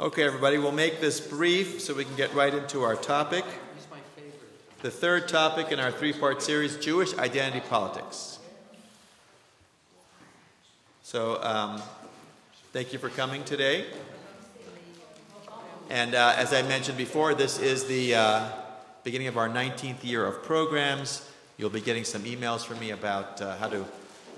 Okay, everybody, we'll make this brief so we can get right into our topic. The third topic in our three part series Jewish Identity Politics. So, um, thank you for coming today. And uh, as I mentioned before, this is the uh, beginning of our 19th year of programs. You'll be getting some emails from me about uh, how to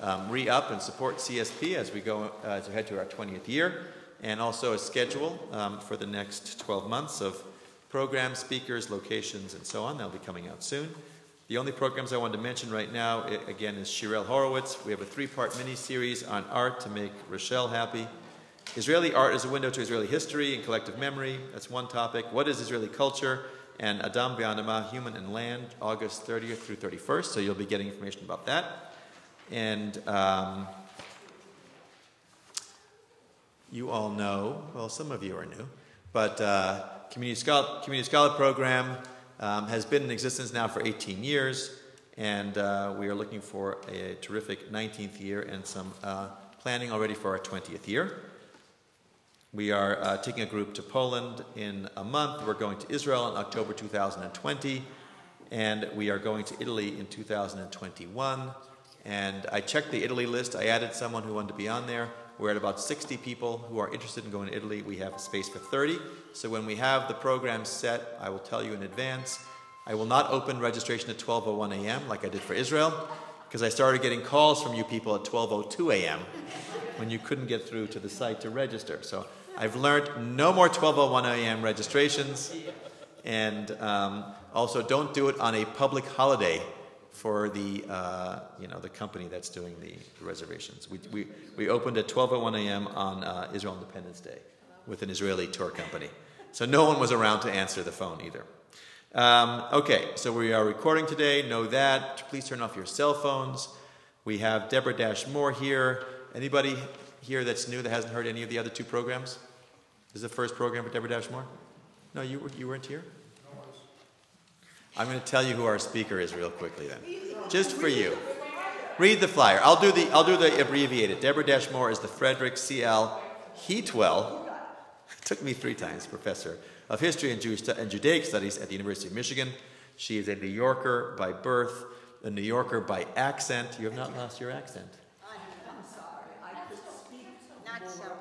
um, re up and support CSP as we go uh, as we head to our 20th year and also a schedule um, for the next 12 months of programs, speakers, locations, and so on. They'll be coming out soon. The only programs I wanted to mention right now, again, is Shirel Horowitz. We have a three-part mini-series on art to make Rochelle happy. Israeli art is a window to Israeli history and collective memory. That's one topic. What is Israeli culture? And Adam Be'anama, Human and Land, August 30th through 31st. So you'll be getting information about that. And um, you all know, well, some of you are new, but uh, Community, Scholar, Community Scholar Program um, has been in existence now for 18 years, and uh, we are looking for a terrific 19th year and some uh, planning already for our 20th year. We are uh, taking a group to Poland in a month. We're going to Israel in October 2020, and we are going to Italy in 2021. And I checked the Italy list. I added someone who wanted to be on there. We're at about 60 people who are interested in going to Italy. We have space for 30. So when we have the program set, I will tell you in advance. I will not open registration at 12:01 a.m. like I did for Israel, because I started getting calls from you people at 12:02 a.m. when you couldn't get through to the site to register. So I've learned no more 12:01 a.m. registrations, and um, also don't do it on a public holiday for the, uh, you know, the company that's doing the, reservations. We, we, we opened at 12.01 a.m. on uh, Israel Independence Day with an Israeli tour company. So no one was around to answer the phone either. Um, okay, so we are recording today. Know that. Please turn off your cell phones. We have Deborah Dash Moore here. Anybody here that's new that hasn't heard any of the other two programs? This is the first program with Deborah Dash Moore? No, you, you weren't here? I'm going to tell you who our speaker is real quickly then, just for you. Read the flyer. I'll do the I'll do the abbreviated. Deborah Dash Moore is the Frederick C. L. Huetwell. Took me three times, professor of history and Jewish and Judaic studies at the University of Michigan. She is a New Yorker by birth, a New Yorker by accent. You have not lost your accent. I'm sorry. I could speak. Not so.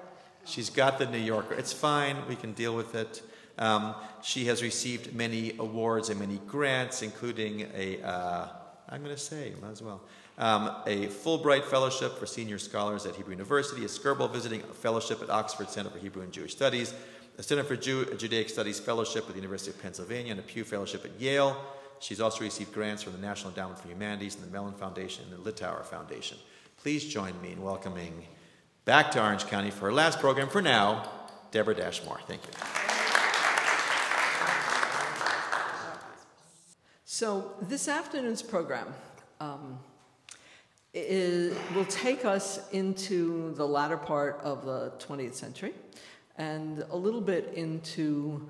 She's got the New Yorker. It's fine. We can deal with it. Um, she has received many awards and many grants, including a, uh, I'm going to say, might as well, um, a Fulbright Fellowship for Senior Scholars at Hebrew University, a Skirball Visiting Fellowship at Oxford Center for Hebrew and Jewish Studies, a Center for Jew- Judaic Studies Fellowship at the University of Pennsylvania, and a Pew Fellowship at Yale. She's also received grants from the National Endowment for Humanities and the Mellon Foundation and the Littauer Foundation. Please join me in welcoming back to Orange County for her last program for now, Deborah Dash Moore. Thank you. So, this afternoon's program um, is, will take us into the latter part of the 20th century and a little bit into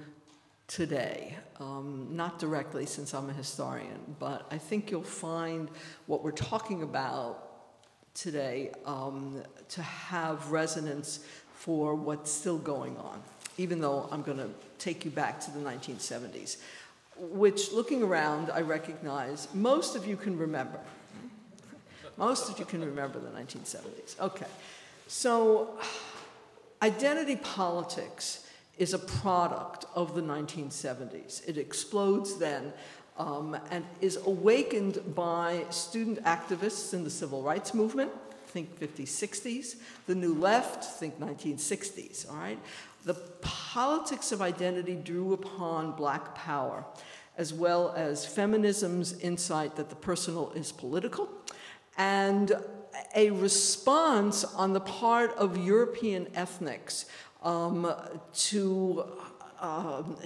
today. Um, not directly, since I'm a historian, but I think you'll find what we're talking about today um, to have resonance for what's still going on, even though I'm going to take you back to the 1970s which, looking around, I recognize most of you can remember. Most of you can remember the 1970s. Okay. So, identity politics is a product of the 1970s. It explodes then um, and is awakened by student activists in the civil rights movement, think 50s, 60s, the New Left, think 1960s, all right? The politics of identity drew upon black power as well as feminism's insight that the personal is political, and a response on the part of European ethnics um, to. Um,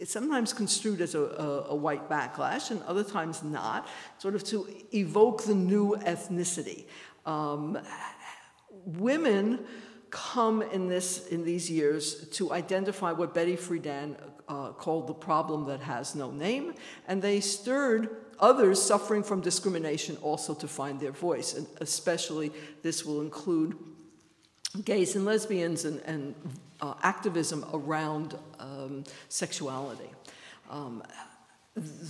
it's sometimes construed as a, a, a, white backlash and other times not, sort of to evoke the new ethnicity. Um, women come in, this, in these years to identify what Betty Friedan uh, called The Problem That Has No Name, and they stirred others suffering from discrimination also to find their voice, and especially this will include gays and lesbians and, and uh, activism around um, sexuality. Um,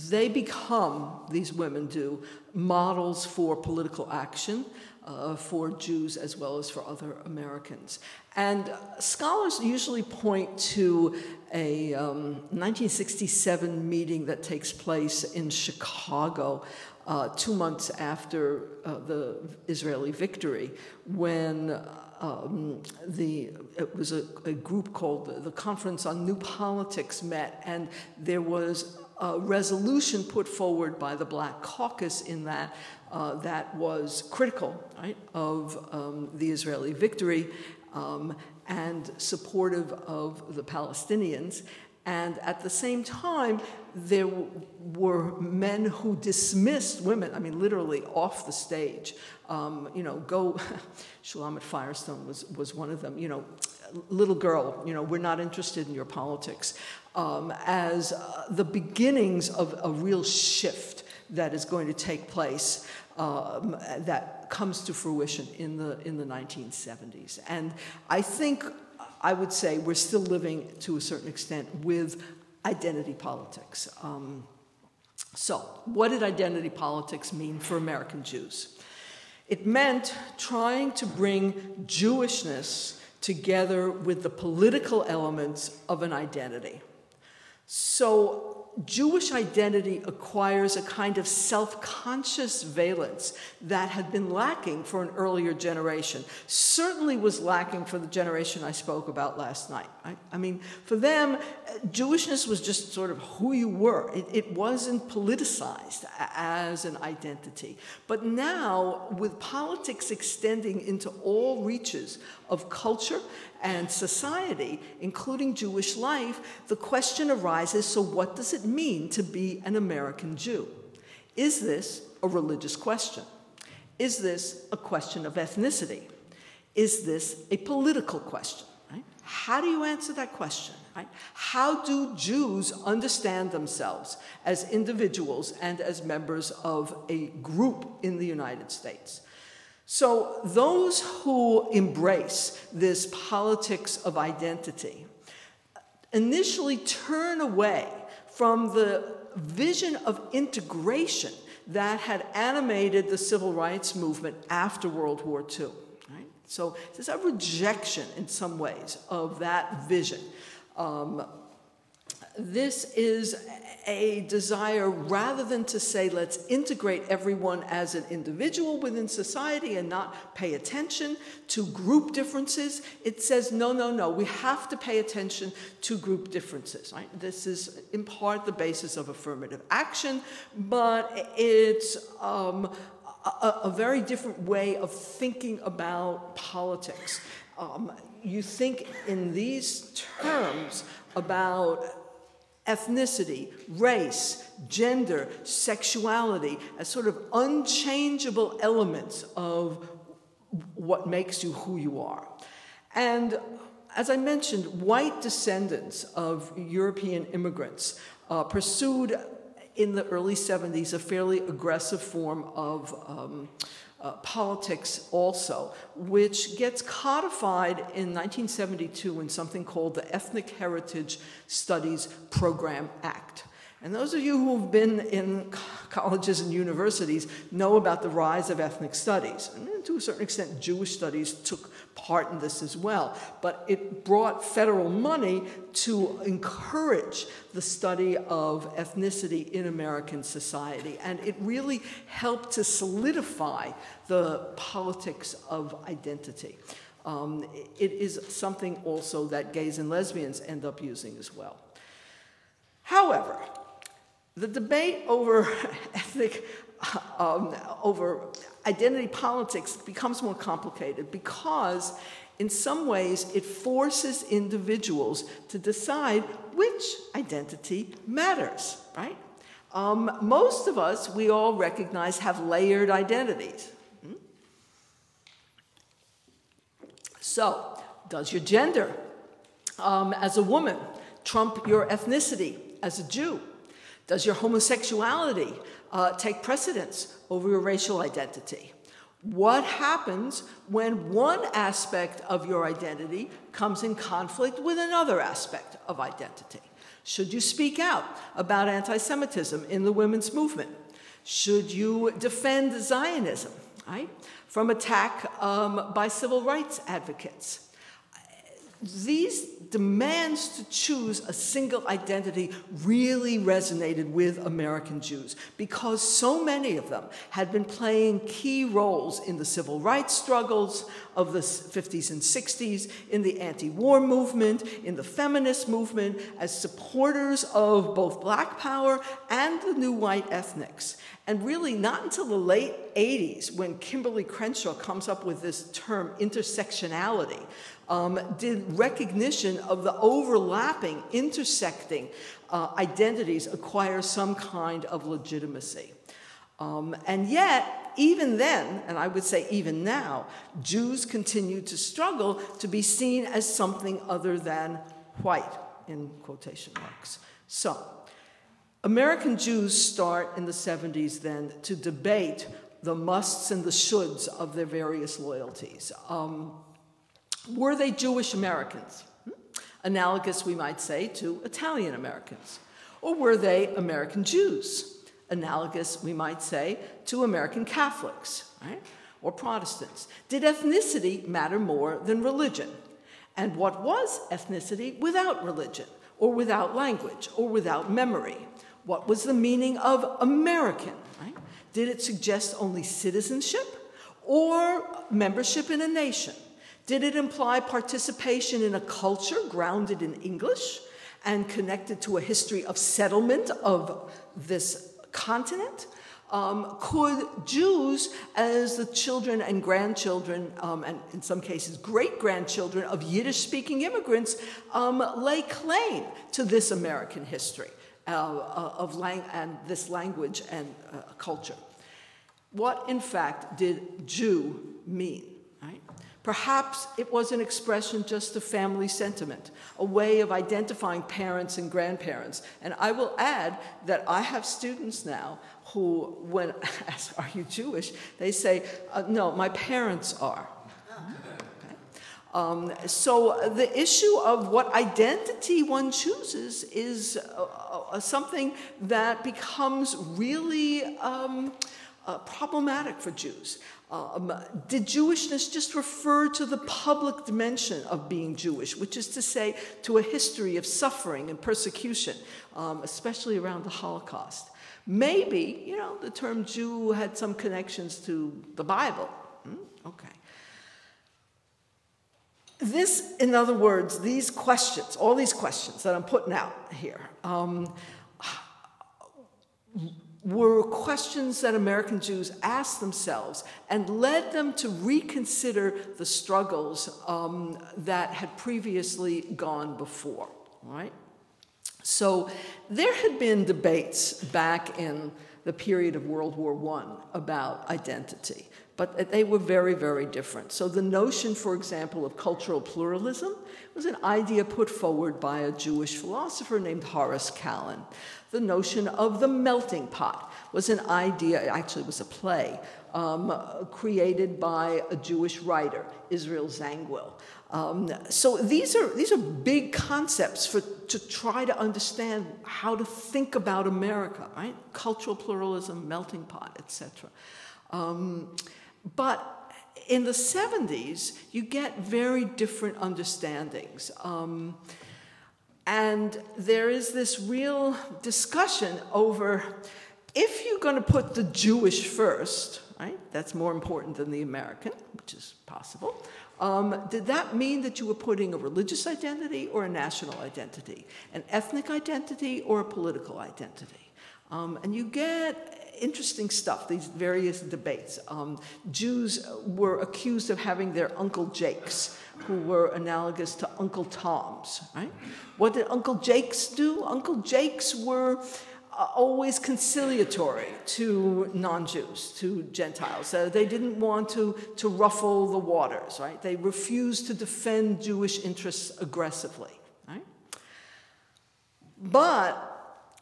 they become, these women do, models for political action uh, for Jews as well as for other Americans. And scholars usually point to a um, 1967 meeting that takes place in Chicago uh, two months after uh, the Israeli victory, when um, the, it was a, a group called the, the Conference on New Politics met, and there was a resolution put forward by the Black Caucus in that uh, that was critical right, of um, the Israeli victory um, and supportive of the Palestinians. And at the same time, there were men who dismissed women, I mean, literally off the stage. Um, you know, go, Shulamith Firestone was, was one of them, you know, little girl, you know, we're not interested in your politics, um, as uh, the beginnings of a real shift that is going to take place um, that comes to fruition in the, in the 1970s. And I think I would say we're still living to a certain extent with identity politics. Um, so, what did identity politics mean for American Jews? It meant trying to bring Jewishness together with the political elements of an identity. So, Jewish identity acquires a kind of self conscious valence that had been lacking for an earlier generation. Certainly was lacking for the generation I spoke about last night. I, I mean, for them, Jewishness was just sort of who you were, it, it wasn't politicized as an identity. But now, with politics extending into all reaches of culture and society, including Jewish life, the question arises so, what does it mean to be an American Jew? Is this a religious question? Is this a question of ethnicity? Is this a political question? Right? How do you answer that question? Right? How do Jews understand themselves as individuals and as members of a group in the United States? So, those who embrace this politics of identity initially turn away from the vision of integration that had animated the civil rights movement after World War II. Right? So, there's a rejection in some ways of that vision. Um, this is a desire rather than to say, let's integrate everyone as an individual within society and not pay attention to group differences. It says, no, no, no, we have to pay attention to group differences. Right? This is in part the basis of affirmative action, but it's um, a, a, very different way of thinking about politics. Um, you think in these terms about ethnicity, race, gender, sexuality as sort of unchangeable elements of what makes you who you are. And as I mentioned, white descendants of European immigrants uh, pursued in the early 70s a fairly aggressive form of um, uh, politics also, which gets codified in 1972 in something called the Ethnic Heritage Studies Program Act. And those of you who've been in colleges and universities know about the rise of ethnic studies. And to a certain extent, Jewish studies took part in this as well. But it brought federal money to encourage the study of ethnicity in American society. And it really helped to solidify the politics of identity. Um, it is something also that gays and lesbians end up using as well. However, the debate over ethnic, um, over identity politics becomes more complicated because, in some ways, it forces individuals to decide which identity matters, right? Um, most of us, we all recognize, have layered identities. Hmm? So, does your gender um, as a woman trump your ethnicity as a Jew? Does your homosexuality uh, take precedence over your racial identity? What happens when one aspect of your identity comes in conflict with another aspect of identity? Should you speak out about anti Semitism in the women's movement? Should you defend Zionism, right, from attack um, by civil rights advocates? These demands to choose a single identity really resonated with American Jews because so many of them had been playing key roles in the civil rights struggles of the 50s and 60s, in the anti war movement, in the feminist movement, as supporters of both black power and the new white ethnics. And really, not until the late 80s, when Kimberlé Crenshaw comes up with this term intersectionality, um, did recognition of the overlapping, intersecting uh, identities acquire some kind of legitimacy. Um, and yet, even then, and I would say even now, Jews continue to struggle to be seen as something other than white, in quotation marks. So, American Jews start in the 70s then to debate the musts and the shoulds of their various loyalties. Um, were they Jewish Americans? Hmm? Analogous, we might say, to Italian Americans. Or were they American Jews? Analogous, we might say, to American Catholics, right? Or Protestants. Did ethnicity matter more than religion? And what was ethnicity without religion, or without language, or without memory? What was the meaning of American? Right? Did it suggest only citizenship or membership in a nation? Did it imply participation in a culture grounded in English and connected to a history of settlement of this continent? Um, could Jews, as the children and grandchildren, um, and in some cases great grandchildren of Yiddish speaking immigrants, um, lay claim to this American history? Uh, uh, of lang- and this language and uh, culture. What, in fact, did Jew mean? Perhaps it was an expression just of family sentiment, a way of identifying parents and grandparents. And I will add that I have students now who, when asked, Are you Jewish? they say, uh, No, my parents are. Um, so the issue of what identity one chooses is uh, uh, something that becomes really um, uh, problematic for Jews. Um, did Jewishness just refer to the public dimension of being Jewish, which is to say, to a history of suffering and persecution, um, especially around the Holocaust? Maybe, you know, the term Jew had some connections to the Bible. Hmm? Okay. This, in other words, these questions, all these questions that I'm putting out here, um, were questions that American Jews asked themselves and led them to reconsider the struggles um, that had previously gone before. Right? So there had been debates back in the period of World War I about identity but they were very, very different. So the notion, for example, of cultural pluralism was an idea put forward by a Jewish philosopher named Horace Kallen. The notion of the melting pot was an idea, actually, it was a play um, created by a Jewish writer, Israel Zangwill. Um, so these are, these are big concepts for, to try to understand how to think about America, right? Cultural pluralism, melting pot, etc. Um, but in the 70s, you get very different understandings. Um, and there is this real discussion over if you're going to put the Jewish first, right, that's more important than the American, which is possible. Um, did that mean that you were putting a religious identity or a national identity, an ethnic identity or a political identity? Um, and you get interesting stuff, these various debates. Um, Jews were accused of having their Uncle Jakes, who were analogous to Uncle Toms, right? What did Uncle Jakes do? Uncle Jakes were uh, always conciliatory to non-Jews, to Gentiles. Uh, they didn't want to, to ruffle the waters, right? They refused to defend Jewish interests aggressively, right? But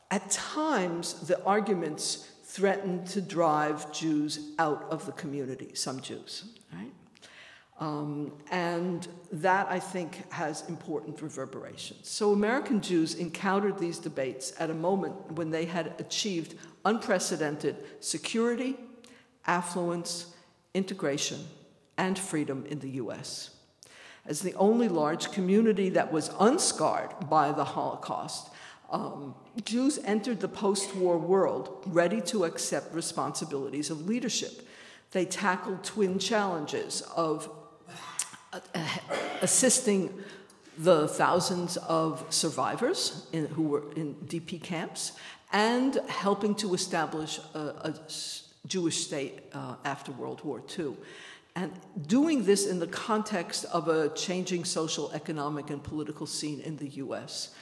at times, the arguments threatened to drive Jews out of the community, some Jews, right? Um, and that, I think, has important reverberations. So, American Jews encountered these debates at a moment when they had achieved unprecedented security, affluence, integration, and freedom in the US. As the only large community that was unscarred by the Holocaust, um, Jews entered the post war world ready to accept responsibilities of leadership. They tackled twin challenges of uh, assisting the thousands of survivors in, who were in DP camps and helping to establish a, a Jewish state uh, after World War II. And doing this in the context of a changing social, economic, and political scene in the US.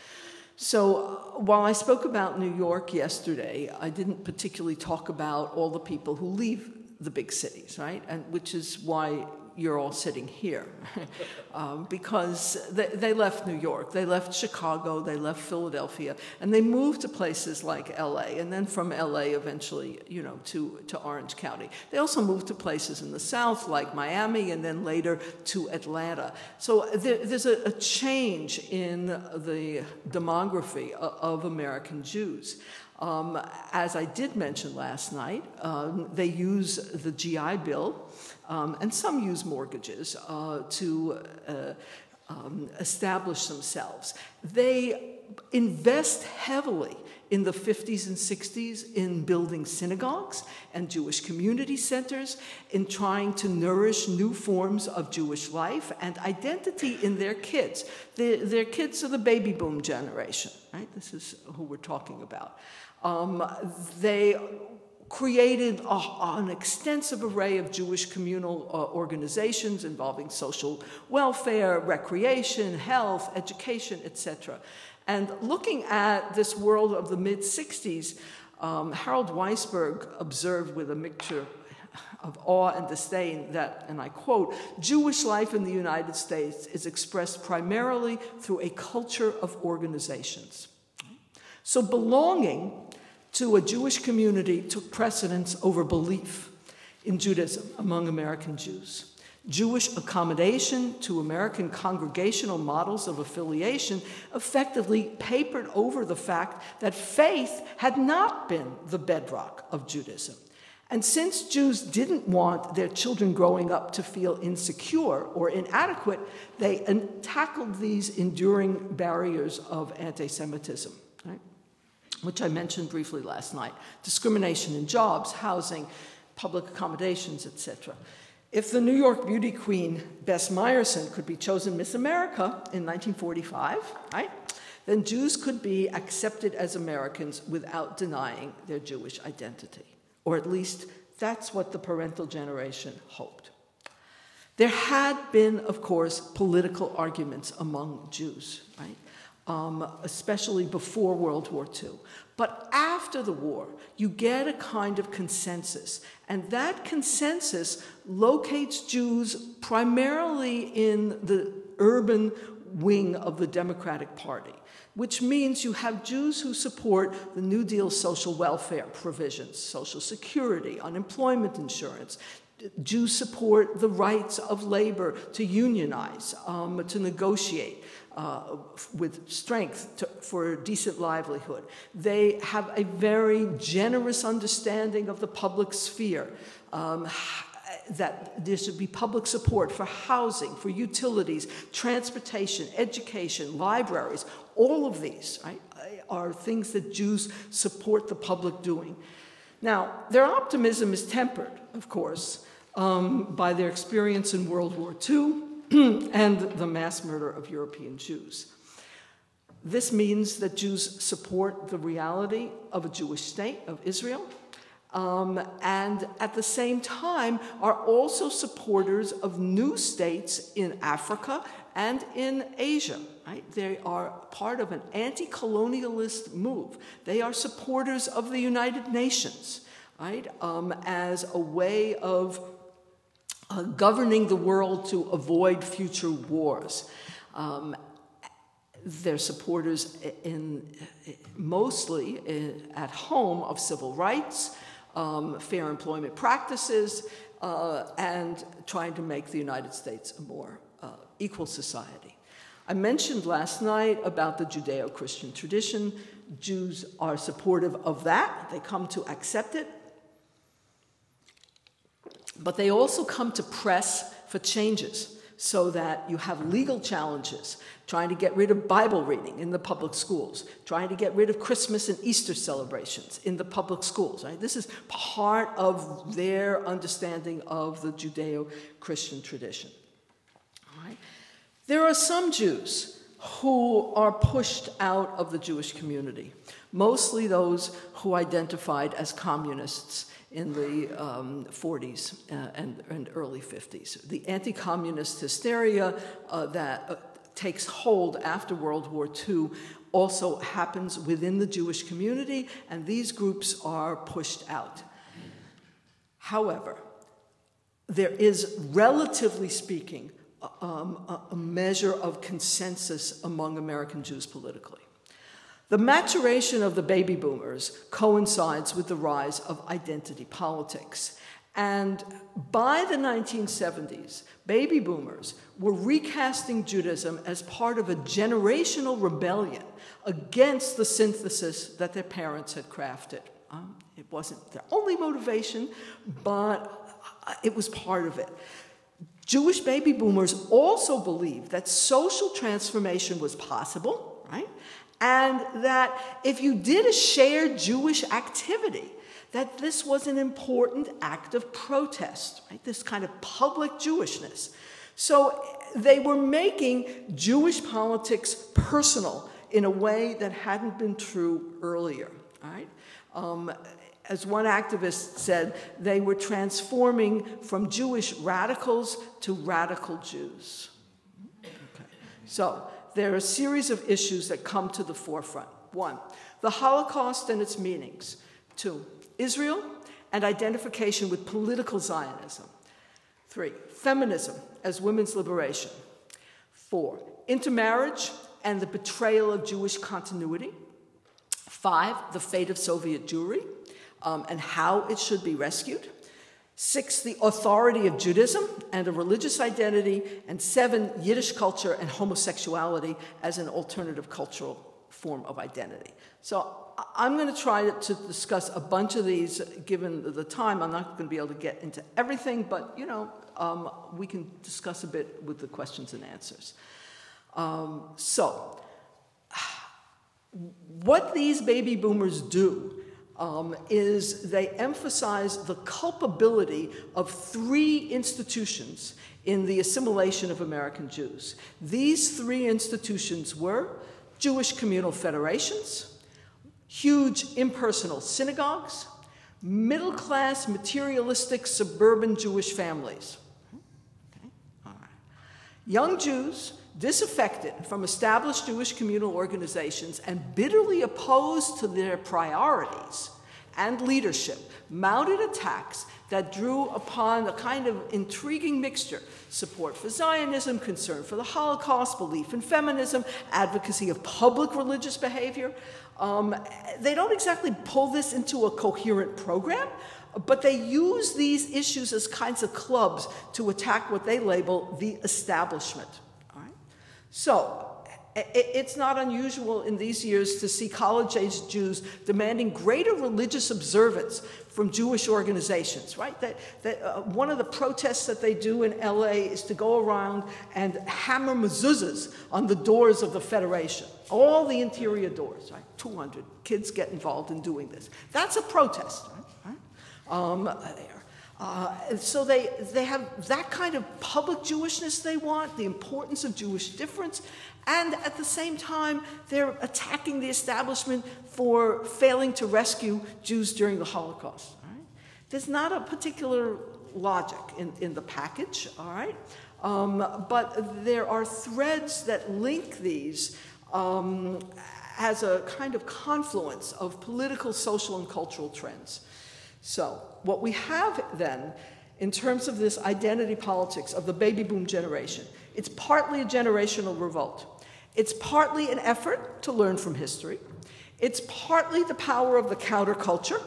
So uh, while I spoke about New York yesterday, I didn't particularly talk about all the people who leave the big cities, right? And which is why you're all sitting here um, because they, they, left New York, they left Chicago, they left Philadelphia, and they moved to places like LA, and then from LA eventually, you know, to, to Orange County. They also moved to places in the South like Miami, and then later to Atlanta. So there, there's a, a, change in the demography of, of American Jews. Um, as I did mention last night, um, they use the GI Bill um, and some use mortgages uh, to uh, um, establish themselves. They invest heavily in the 50s and 60s in building synagogues and Jewish community centers, in trying to nourish new forms of Jewish life and identity in their kids. The, their kids are the baby boom generation, right? This is who we're talking about. Um, they created a, an extensive array of Jewish communal uh, organizations involving social welfare, recreation, health, education, etc. And looking at this world of the mid 60s, um, Harold Weisberg observed with a mixture of awe and disdain that, and I quote, Jewish life in the United States is expressed primarily through a culture of organizations. So belonging to a Jewish community took precedence over belief in Judaism among American Jews. Jewish accommodation to American congregational models of affiliation effectively papered over the fact that faith had not been the bedrock of Judaism. And since Jews didn't want their children growing up to feel insecure or inadequate, they tackled these enduring barriers of anti Semitism which I mentioned briefly last night discrimination in jobs, housing, public accommodations, etc. If the New York beauty queen Bess Myerson could be chosen Miss America in 1945, right, then Jews could be accepted as Americans without denying their Jewish identity. Or at least that's what the parental generation hoped. There had been, of course, political arguments among Jews, right? Um, especially before World War II. But after the war, you get a kind of consensus. And that consensus locates Jews primarily in the urban wing of the Democratic Party, which means you have Jews who support the New Deal social welfare provisions, Social Security, unemployment insurance. Jews support the rights of labor to unionize, um, to negotiate uh, with strength to, for a decent livelihood. They have a very generous understanding of the public sphere. Um, that there should be public support for housing, for utilities, transportation, education, libraries. All of these right, are things that Jews support the public doing. Now, their optimism is tempered, of course, um, by their experience in World War II and the mass murder of European Jews. This means that Jews support the reality of a Jewish state, of Israel, um, and at the same time are also supporters of new states in Africa and in Asia. Right? They are part of an anti colonialist move. They are supporters of the United Nations right? Um, as a way of uh, governing the world to avoid future wars. Um, they're supporters in, mostly in, at home of civil rights, um, fair employment practices, uh, and trying to make the United States a more uh, equal society. I mentioned last night about the Judeo Christian tradition. Jews are supportive of that, they come to accept it. But they also come to press for changes so that you have legal challenges, trying to get rid of Bible reading in the public schools, trying to get rid of Christmas and Easter celebrations in the public schools. Right? This is part of their understanding of the Judeo Christian tradition. Right? There are some Jews who are pushed out of the Jewish community, mostly those who identified as communists in the um, 40s uh, and, and, early 50s. The anti communist hysteria uh, that uh, takes hold after World War II also happens within the Jewish community, and these groups are pushed out. However, there is, relatively speaking, um, a measure of consensus among American Jews politically. The maturation of the baby boomers coincides with the rise of identity politics. And by the 1970s, baby boomers were recasting Judaism as part of a generational rebellion against the synthesis that their parents had crafted. Um, it wasn't their only motivation, but it was part of it. Jewish baby boomers also believed that social transformation was possible, right? And that if you did a shared Jewish activity, that this was an important act of protest, right? This kind of public Jewishness. So they were making Jewish politics personal in a way that hadn't been true earlier, right? Um, as one activist said, they were transforming from Jewish radicals to radical Jews. Okay. So there are a series of issues that come to the forefront. One, the Holocaust and its meanings. Two, Israel and identification with political Zionism. Three, feminism as women's liberation. Four, intermarriage and the betrayal of Jewish continuity. Five, the fate of Soviet Jewry um, and how it should be rescued. Six, the authority of Judaism and a religious identity. And seven, Yiddish culture and homosexuality as an alternative cultural form of identity. So I'm going to try to discuss a bunch of these given the time. I'm not going to be able to get into everything, but you know, um, we can discuss a bit with the questions and answers. Um, so, what these baby boomers do um, is they emphasize the culpability of three institutions in the assimilation of American Jews. These three institutions were Jewish communal federations, huge impersonal synagogues, middle class, materialistic suburban Jewish families. Okay. Young Jews disaffected from established Jewish communal organizations and bitterly opposed to their priorities and leadership, mounted attacks that drew upon a kind of intriguing mixture support for Zionism, concern for the Holocaust, belief in feminism, advocacy of public religious behavior. Um, they don't exactly pull this into a coherent program, but they use these issues as kinds of clubs to attack what they label the establishment. So, it's not unusual in these years to see college aged Jews demanding greater religious observance from Jewish organizations, right? That, that, uh, one of the protests that they do in LA is to go around and hammer mezuzahs on the doors of the Federation, all the interior doors, right? 200 kids get involved in doing this. That's a protest, right? Um, uh, so they, they have that kind of public Jewishness they want, the importance of Jewish difference, and at the same time, they're attacking the establishment for failing to rescue Jews during the Holocaust. There's not a particular logic in, in the package, all right? Um, but there are threads that link these um, as a kind of confluence of political, social, and cultural trends. So, what we have then, in terms of this identity politics of the baby boom generation, it's partly a generational revolt. It's partly an effort to learn from history. It's partly the power of the counterculture,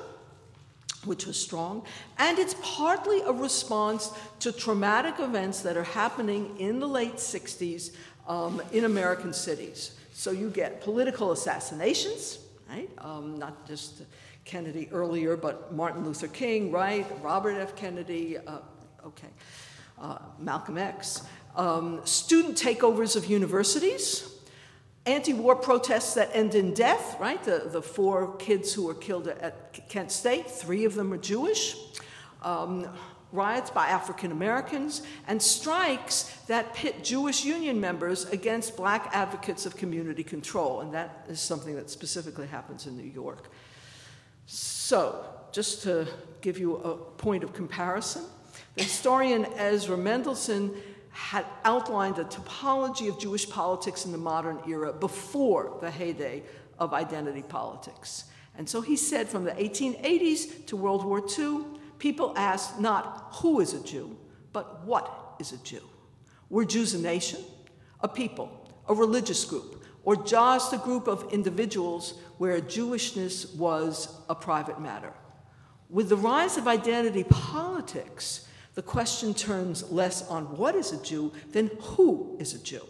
which was strong, and it's partly a response to traumatic events that are happening in the late 60s um, in American cities. So you get political assassinations, right? Um, not just Kennedy earlier, but Martin Luther King, right? Robert F. Kennedy, uh, okay, uh, Malcolm X. Um, student takeovers of universities, anti war protests that end in death, right? The, the four kids who were killed at Kent State, three of them are Jewish. Um, riots by African Americans, and strikes that pit Jewish union members against black advocates of community control. And that is something that specifically happens in New York. So, just to give you a point of comparison, the historian Ezra Mendelsohn had outlined a topology of Jewish politics in the modern era before the heyday of identity politics. And so he said from the 1880s to World War II, people asked not who is a Jew, but what is a Jew? Were Jews a nation, a people, a religious group, or just a group of individuals where Jewishness was a private matter? With the rise of identity politics, the question turns less on what is a Jew than who is a Jew.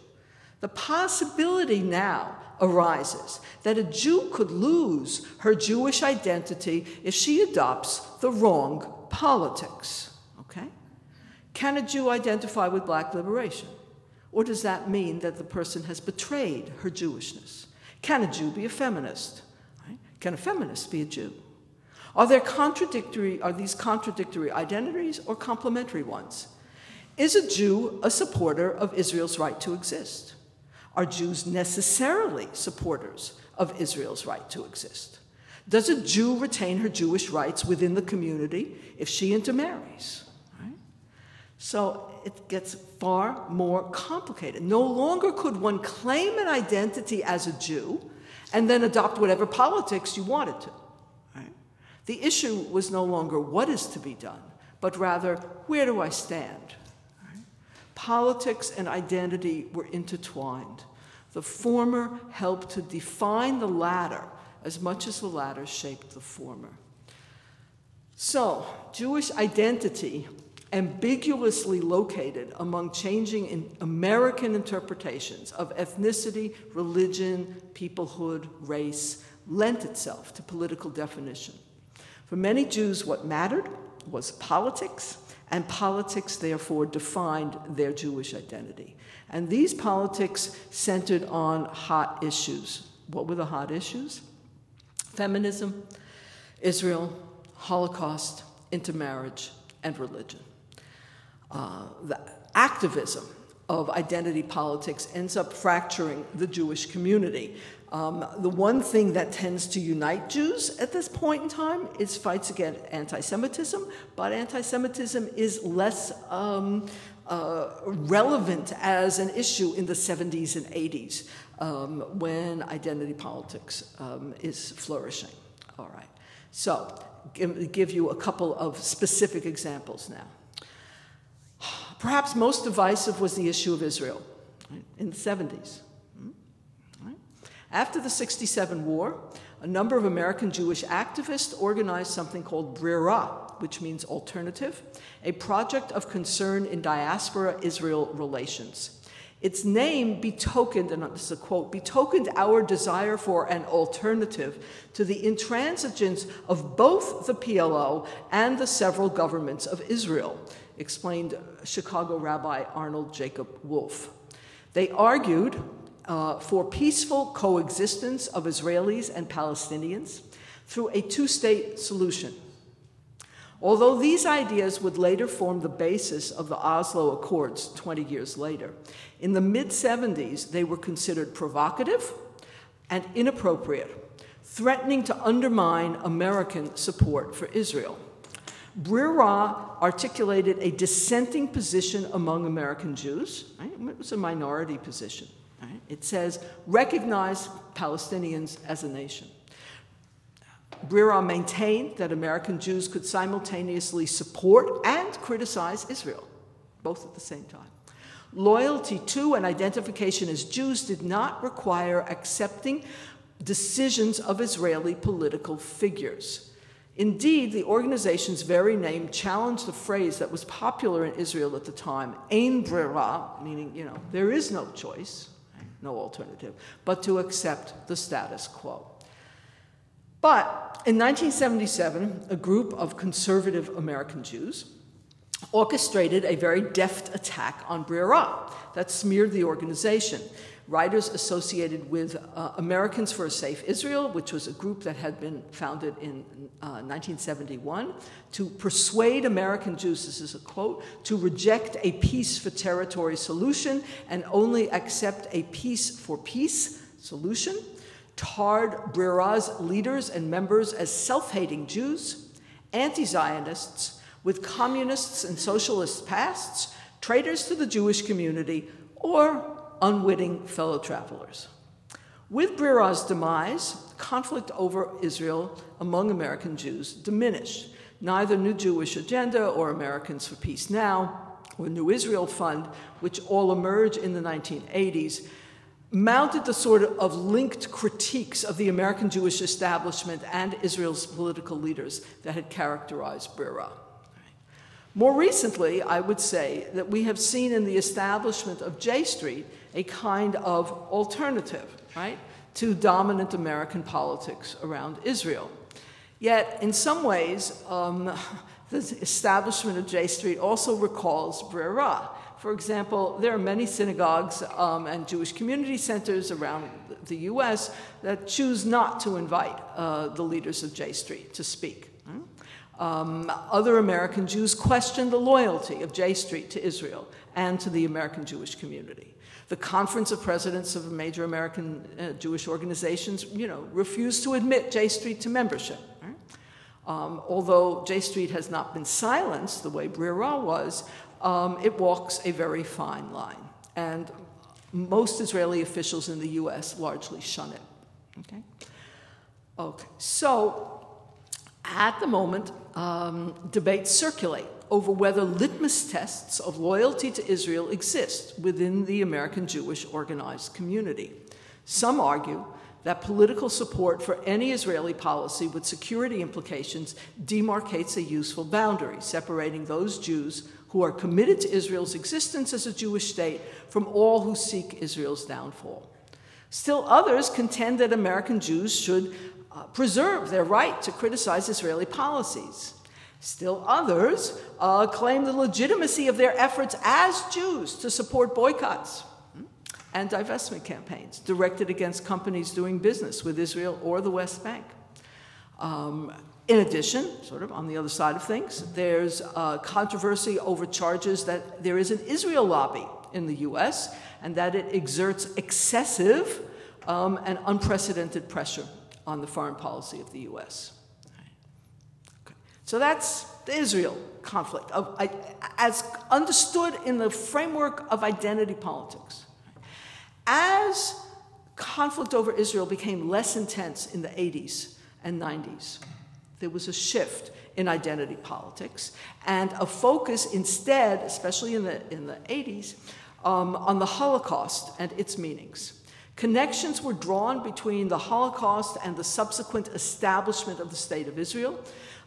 The possibility now arises that a Jew could lose her Jewish identity if she adopts the wrong politics. Okay? Can a Jew identify with black liberation? Or does that mean that the person has betrayed her Jewishness? Can a Jew be a feminist? Can a feminist be a Jew? Are there contradictory are these contradictory identities or complementary ones? Is a Jew a supporter of Israel's right to exist? Are Jews necessarily supporters of Israel's right to exist? Does a Jew retain her Jewish rights within the community if she intermarries? Right? So it gets far more complicated. No longer could one claim an identity as a Jew and then adopt whatever politics you wanted to. Right? The issue was no longer what is to be done, but rather where do I stand? Right? Politics and identity were intertwined. The former helped to define the latter as much as the latter shaped the former. So, Jewish identity, ambiguously located among changing in American interpretations of ethnicity, religion, peoplehood, race, lent itself to political definition. For many Jews, what mattered was politics, and politics therefore defined their Jewish identity. And these politics centered on hot issues. What were the hot issues? feminism, Israel, Holocaust, intermarriage, and religion. Uh, the activism of identity politics ends up fracturing the Jewish community. Um, the one thing that tends to unite Jews at this point in time is fights against anti Semitism, but anti Semitism is less um, uh, relevant as an issue in the 70s and 80s um, when identity politics um, is flourishing. All right. So, give, give you a couple of specific examples now. Perhaps most divisive was the issue of Israel right, in the 70s. Hmm? Right. After the 67 war, a number of American Jewish activists organized something called Breira, which means alternative, a project of concern in diaspora Israel relations. Its name betokened, and this is a quote, betokened our desire for an alternative to the intransigence of both the PLO and the several governments of Israel, explained Chicago Rabbi Arnold Jacob Wolf. They argued uh, for peaceful coexistence of Israelis and Palestinians through a two state solution Although these ideas would later form the basis of the Oslo Accords 20 years later, in the mid 70s they were considered provocative and inappropriate, threatening to undermine American support for Israel. Breira articulated a dissenting position among American Jews. Right? It was a minority position. Right? It says, recognize Palestinians as a nation. Breira maintained that American Jews could simultaneously support and criticize Israel, both at the same time. Loyalty to and identification as Jews did not require accepting decisions of Israeli political figures. Indeed, the organization's very name challenged the phrase that was popular in Israel at the time, ein breira, meaning, you know, there is no choice, no alternative, but to accept the status quo. But in 1977, a group of conservative American Jews orchestrated a very deft attack on Breira that smeared the organization. Writers associated with uh, Americans for a Safe Israel, which was a group that had been founded in uh, 1971, to persuade American Jews, this is a quote, to reject a peace for territory solution and only accept a peace for peace solution, tarred Breira's leaders and members as self hating Jews, anti Zionists, with communists and socialist pasts, traitors to the Jewish community, or unwitting fellow travelers. With Breira's demise, conflict over Israel among American Jews diminished. Neither New Jewish Agenda or Americans for Peace Now or New Israel Fund, which all emerged in the 1980s, mounted the sort of linked critiques of the American Jewish establishment and Israel's political leaders that had characterized Breira. More recently, I would say that we have seen in the establishment of J Street a kind of alternative, right, to dominant American politics around Israel. Yet, in some ways, um, the establishment of J Street also recalls Breira. For example, there are many synagogues um, and Jewish community centers around the US that choose not to invite uh, the leaders of J Street to speak. Um, other American Jews question the loyalty of J Street to Israel and to the American Jewish community. The Conference of Presidents of major American uh, Jewish organizations, you know, refused to admit J Street to membership. Um, although J Street has not been silenced the way Breira was, um, it walks a very fine line. And most Israeli officials in the US largely shun it. Okay? Okay, so at the moment, um, debates circulate over whether litmus tests of loyalty to Israel exist within the American Jewish organized community. Some argue that political support for any Israeli policy with security implications demarcates a useful boundary, separating those Jews who are committed to Israel's existence as a Jewish state from all who seek Israel's downfall. Still, others contend that American Jews should uh, preserve their right to criticize Israeli policies. Still others uh, claim the legitimacy of their efforts as Jews to support boycotts hmm, and divestment campaigns directed against companies doing business with Israel or the West Bank. Um, in addition, sort of on the other side of things, there's uh, controversy over charges that there is an Israel lobby in the US and that it exerts excessive um, and unprecedented pressure on the foreign policy of the US. So that's the Israel conflict, of, as understood in the framework of identity politics. As conflict over Israel became less intense in the 80s and 90s, there was a shift in identity politics and a focus instead, especially in the, in the 80s, um, on the Holocaust and its meanings. Connections were drawn between the Holocaust and the subsequent establishment of the State of Israel,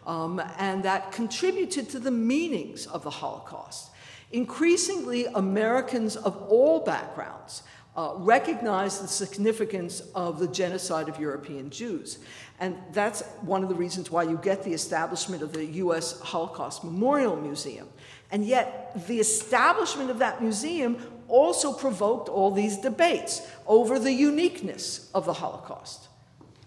um, and that contributed to the meanings of the Holocaust. Increasingly, Americans of all backgrounds uh, recognized the significance of the genocide of European Jews. And that's one of the reasons why you get the establishment of the US Holocaust Memorial Museum. And yet, the establishment of that museum also provoked all these debates over the uniqueness of the Holocaust.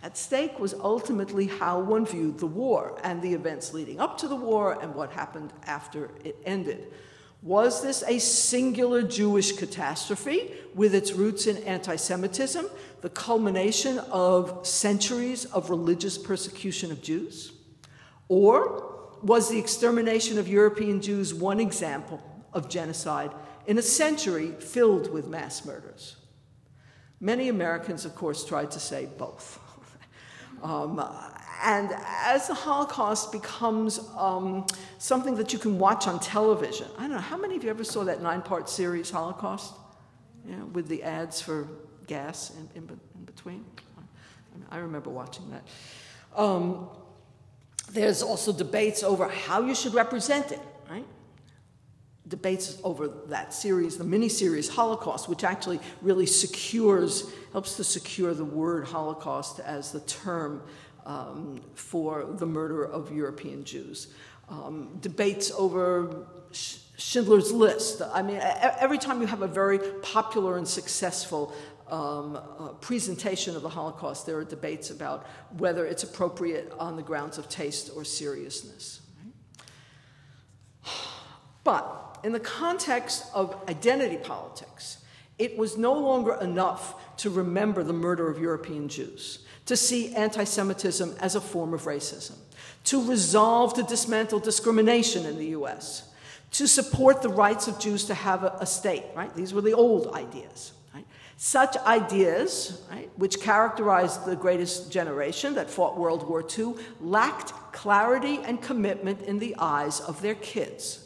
At stake was ultimately how one viewed the war and the events leading up to the war and what happened after it ended. Was this a singular Jewish catastrophe with its roots in anti Semitism, the culmination of centuries of religious persecution of Jews? Or was the extermination of European Jews one example of genocide in a century filled with mass murders. Many Americans, of course, tried to say both. Um, and as the Holocaust becomes um, something that you can watch on television, I don't know, how many of you ever saw that nine part series, Holocaust? You know, with the ads for gas in, in, in between? I remember watching that. Um, There's also debates over how you should represent it, right? Debates over that series, the mini-series Holocaust, which actually really secures, helps to secure the word Holocaust as the term um, for the murder of European Jews. Um, debates over Schindler's List. I mean, every time you have a very popular and successful um, uh, presentation of the Holocaust, there are debates about whether it's appropriate on the grounds of taste or seriousness. Right? But in the context of identity politics, it was no longer enough to remember the murder of European Jews, to see anti Semitism as a form of racism, to resolve to dismantle discrimination in the US, to support the rights of Jews to have a, a state, right? These were the old ideas. Such ideas, right, which characterized the greatest generation that fought World War II, lacked clarity and commitment in the eyes of their kids.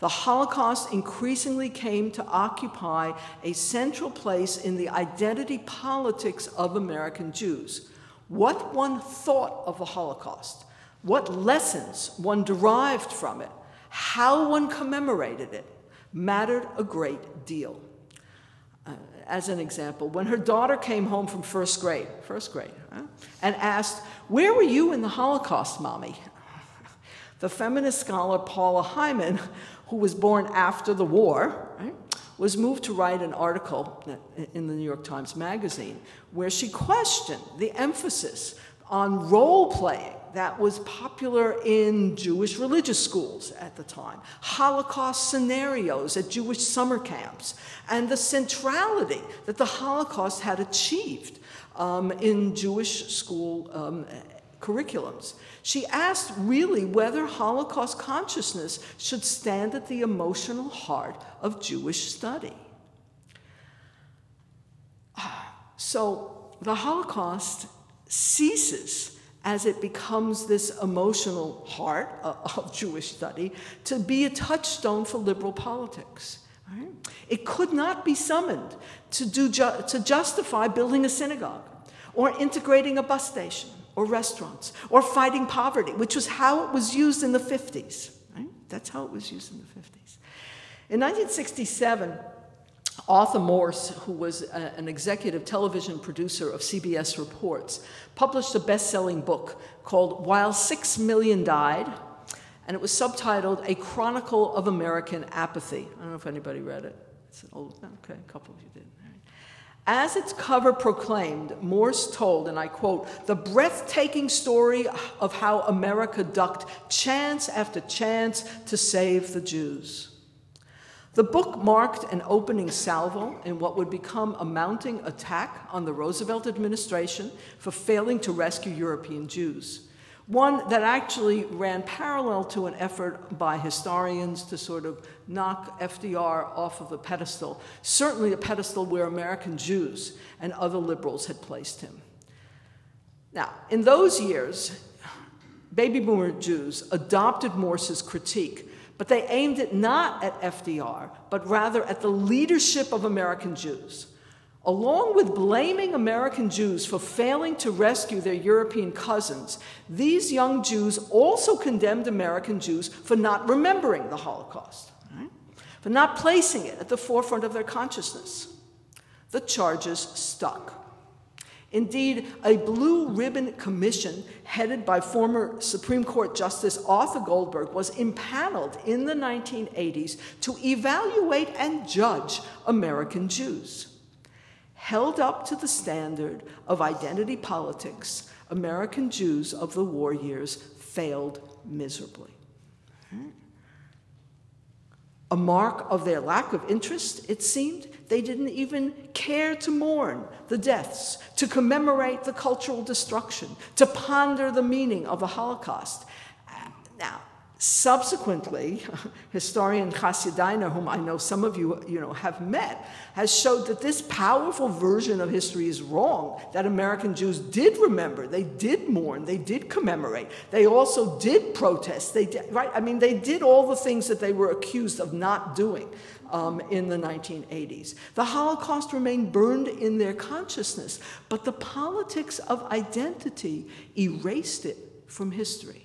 The Holocaust increasingly came to occupy a central place in the identity politics of American Jews. What one thought of the Holocaust, what lessons one derived from it, how one commemorated it, mattered a great deal uh, as an example, when her daughter came home from first grade, first grade, huh, and asked, Where were you in the Holocaust, mommy? The feminist scholar Paula Hyman, who was born after the war, right, was moved to write an article in the New York Times Magazine where she questioned the emphasis on role playing that was popular in Jewish religious schools at the time, Holocaust scenarios at Jewish summer camps, and the centrality that the Holocaust had achieved um, in Jewish school um, curriculums. She asked really whether Holocaust consciousness should stand at the emotional heart of Jewish study. Ah, so the Holocaust ceases as it becomes this emotional heart of Jewish study to be a touchstone for liberal politics. Right? It could not be summoned to, do ju- to justify building a synagogue or integrating a bus station or restaurants or fighting poverty, which was how it was used in the 50s. Right? That's how it was used in the 50s. In 1967, Arthur Morse, who was a, an executive television producer of CBS Reports, published a best selling book called While Six Million Died, and it was subtitled A Chronicle of American Apathy. I don't know if anybody read it. It's an old, okay, a couple of you did. As its cover proclaimed, Morse told, and I quote, the breathtaking story of how America ducked chance after chance to save the Jews. The book marked an opening salvo in what would become a mounting attack on the Roosevelt administration for failing to rescue European Jews. One that actually ran parallel to an effort by historians to sort of knock FDR off of a pedestal, certainly a pedestal where American Jews and other liberals had placed him. Now, in those years, baby boomer Jews adopted Morse's critique but they aimed it not at FDR, but rather at the leadership of American Jews. Along with blaming American Jews for failing to rescue their European cousins, these young Jews also condemned American Jews for not remembering the Holocaust, right? for not placing it at the forefront of their consciousness. The charges stuck. Indeed, a blue ribbon commission headed by former Supreme Court Justice Arthur Goldberg was impaneled in the 1980s to evaluate and judge American Jews. Held up to the standard of identity politics, American Jews of the war years failed miserably. A mark of their lack of interest, it seemed, they didn't even care to mourn the deaths, to commemorate the cultural destruction, to ponder the meaning of the Holocaust. Subsequently, historian Hasia Diner, whom I know some of you, you know, have met, has showed that this powerful version of history is wrong, that American Jews did remember, they did mourn, they did commemorate, they also did protest, they did, right? I mean, they did all the things that they were accused of not doing um, in the 1980s. The Holocaust remained burned in their consciousness, but the politics of identity erased it from history.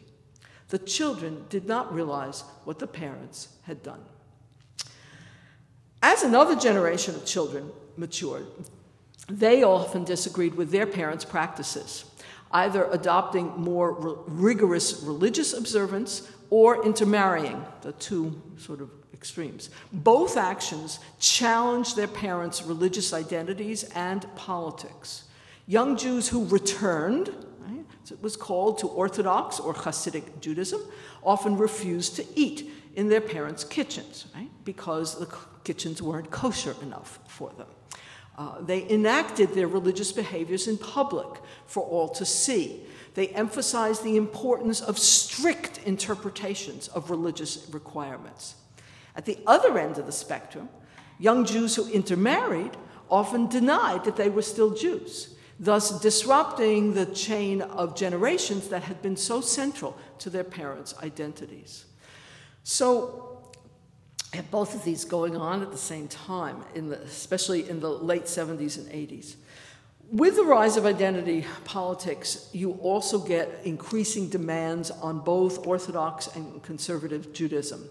The children did not realize what the parents had done. As another generation of children matured, they often disagreed with their parents' practices, either adopting more rigorous religious observance or intermarrying, the two sort of extremes. Both actions challenged their parents' religious identities and politics. Young Jews who returned, was called to Orthodox or Hasidic Judaism, often refused to eat in their parents' kitchens, right, because the kitchens weren't kosher enough for them. Uh, they enacted their religious behaviors in public for all to see. They emphasized the importance of strict interpretations of religious requirements. At the other end of the spectrum, young Jews who intermarried often denied that they were still Jews, thus disrupting the chain of generations that had been so central to their parents' identities. So, have both of these going on at the same time, in the, especially in the late 70s and 80s. With the rise of identity politics, you also get increasing demands on both Orthodox and conservative Judaism.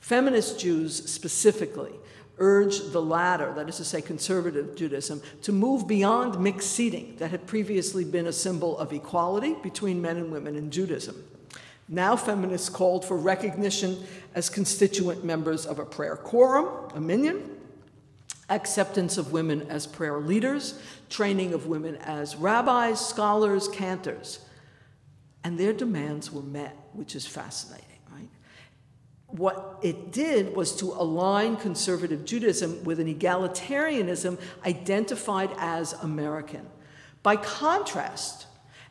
Feminist Jews specifically urge the latter, that is to say, conservative Judaism, to move beyond mixed seating that had previously been a symbol of equality between men and women in Judaism. Now, feminists called for recognition as constituent members of a prayer quorum, a minyan, acceptance of women as prayer leaders, training of women as rabbis, scholars, cantors. And their demands were met, which is fascinating what it did was to align conservative Judaism with an egalitarianism identified as American. By contrast,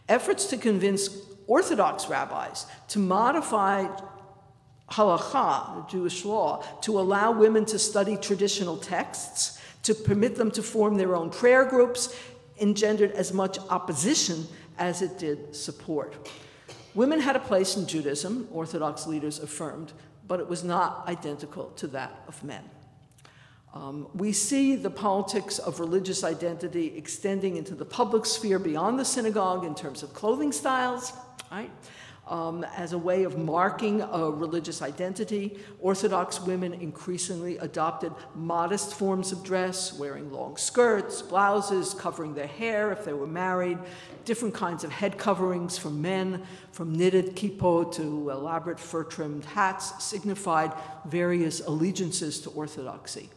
efforts to convince Orthodox rabbis to modify halakha, Jewish law, to allow women to study traditional texts, to permit them to form their own prayer groups, engendered as much opposition as it did support. Women had a place in Judaism, Orthodox leaders affirmed, but it was not identical to that of men. Um, we see the politics of religious identity extending into the public sphere beyond the synagogue in terms of clothing styles, right? Um, as a way of marking a religious identity. Orthodox women increasingly adopted modest forms of dress, wearing long skirts, blouses, covering their hair if they were married, different kinds of head coverings for men, from knitted kippot to elaborate fur trimmed hats, signified various allegiances to orthodoxy.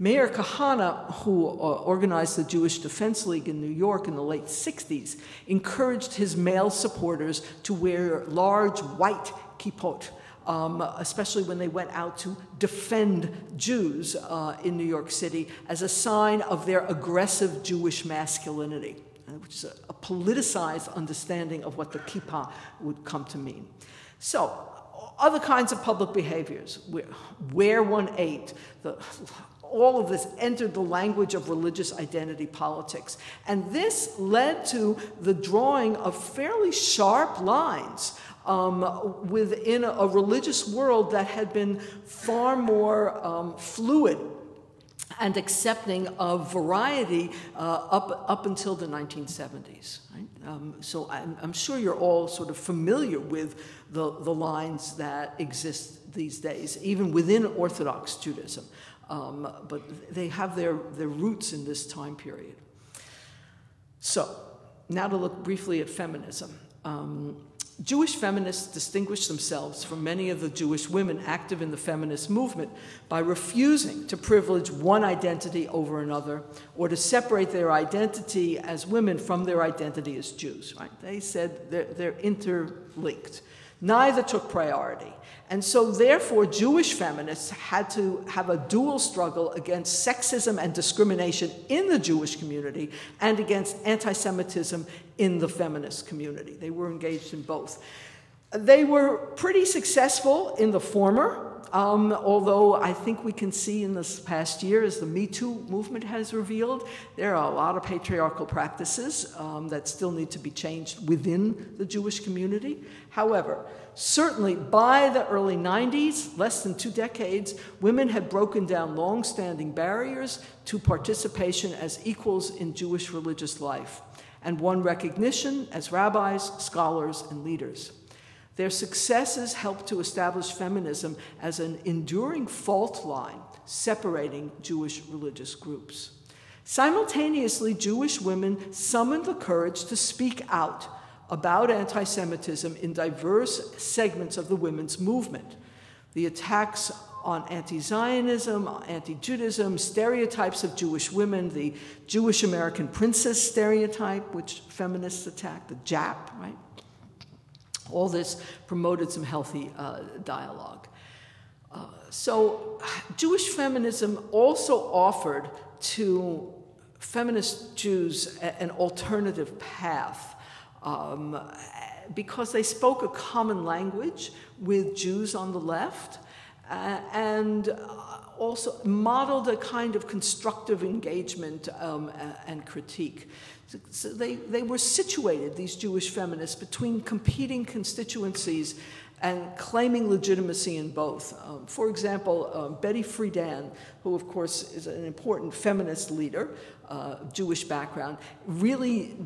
Meir Kahane, who uh, organized the Jewish Defense League in New York in the late 60s, encouraged his male supporters to wear large white kippot, um, especially when they went out to defend Jews uh, in New York City, as a sign of their aggressive Jewish masculinity, uh, which is a, a politicized understanding of what the kippah would come to mean. So, other kinds of public behaviors, where, where one ate, the all of this entered the language of religious identity politics. And this led to the drawing of fairly sharp lines um, within a, religious world that had been far more um, fluid and accepting of variety uh, up, up until the 1970s. Right? Um, so I'm, I'm, sure you're all sort of familiar with the, the lines that exist these days, even within Orthodox Judaism um, but they have their, their roots in this time period. So, now to look briefly at feminism. Um, Jewish feminists distinguish themselves from many of the Jewish women active in the feminist movement by refusing to privilege one identity over another or to separate their identity as women from their identity as Jews. Right? They said they're, they're interlinked. Neither took priority. And so, therefore, Jewish feminists had to have a dual struggle against sexism and discrimination in the Jewish community and against anti Semitism in the feminist community. They were engaged in both. They were pretty successful in the former, um, although I think we can see in this past year, as the Me Too movement has revealed, there are a lot of patriarchal practices um, that still need to be changed within the Jewish community. However, certainly by the early 90s, less than two decades, women had broken down long standing barriers to participation as equals in Jewish religious life and won recognition as rabbis, scholars, and leaders. Their successes helped to establish feminism as an enduring fault line separating Jewish religious groups. Simultaneously, Jewish women summoned the courage to speak out about anti Semitism in diverse segments of the women's movement. The attacks on anti Zionism, anti Judaism, stereotypes of Jewish women, the Jewish American princess stereotype, which feminists attack, the Jap, right? All this promoted some healthy uh, dialogue. Uh, so, Jewish feminism also offered to feminist Jews an alternative path um, because they spoke a common language with Jews on the left uh, and also modeled a kind of constructive engagement um, and critique. So they, they were situated, these Jewish feminists, between competing constituencies and claiming legitimacy in both. Um, for example, um, Betty Friedan, who of course is an important feminist leader, uh, Jewish background, really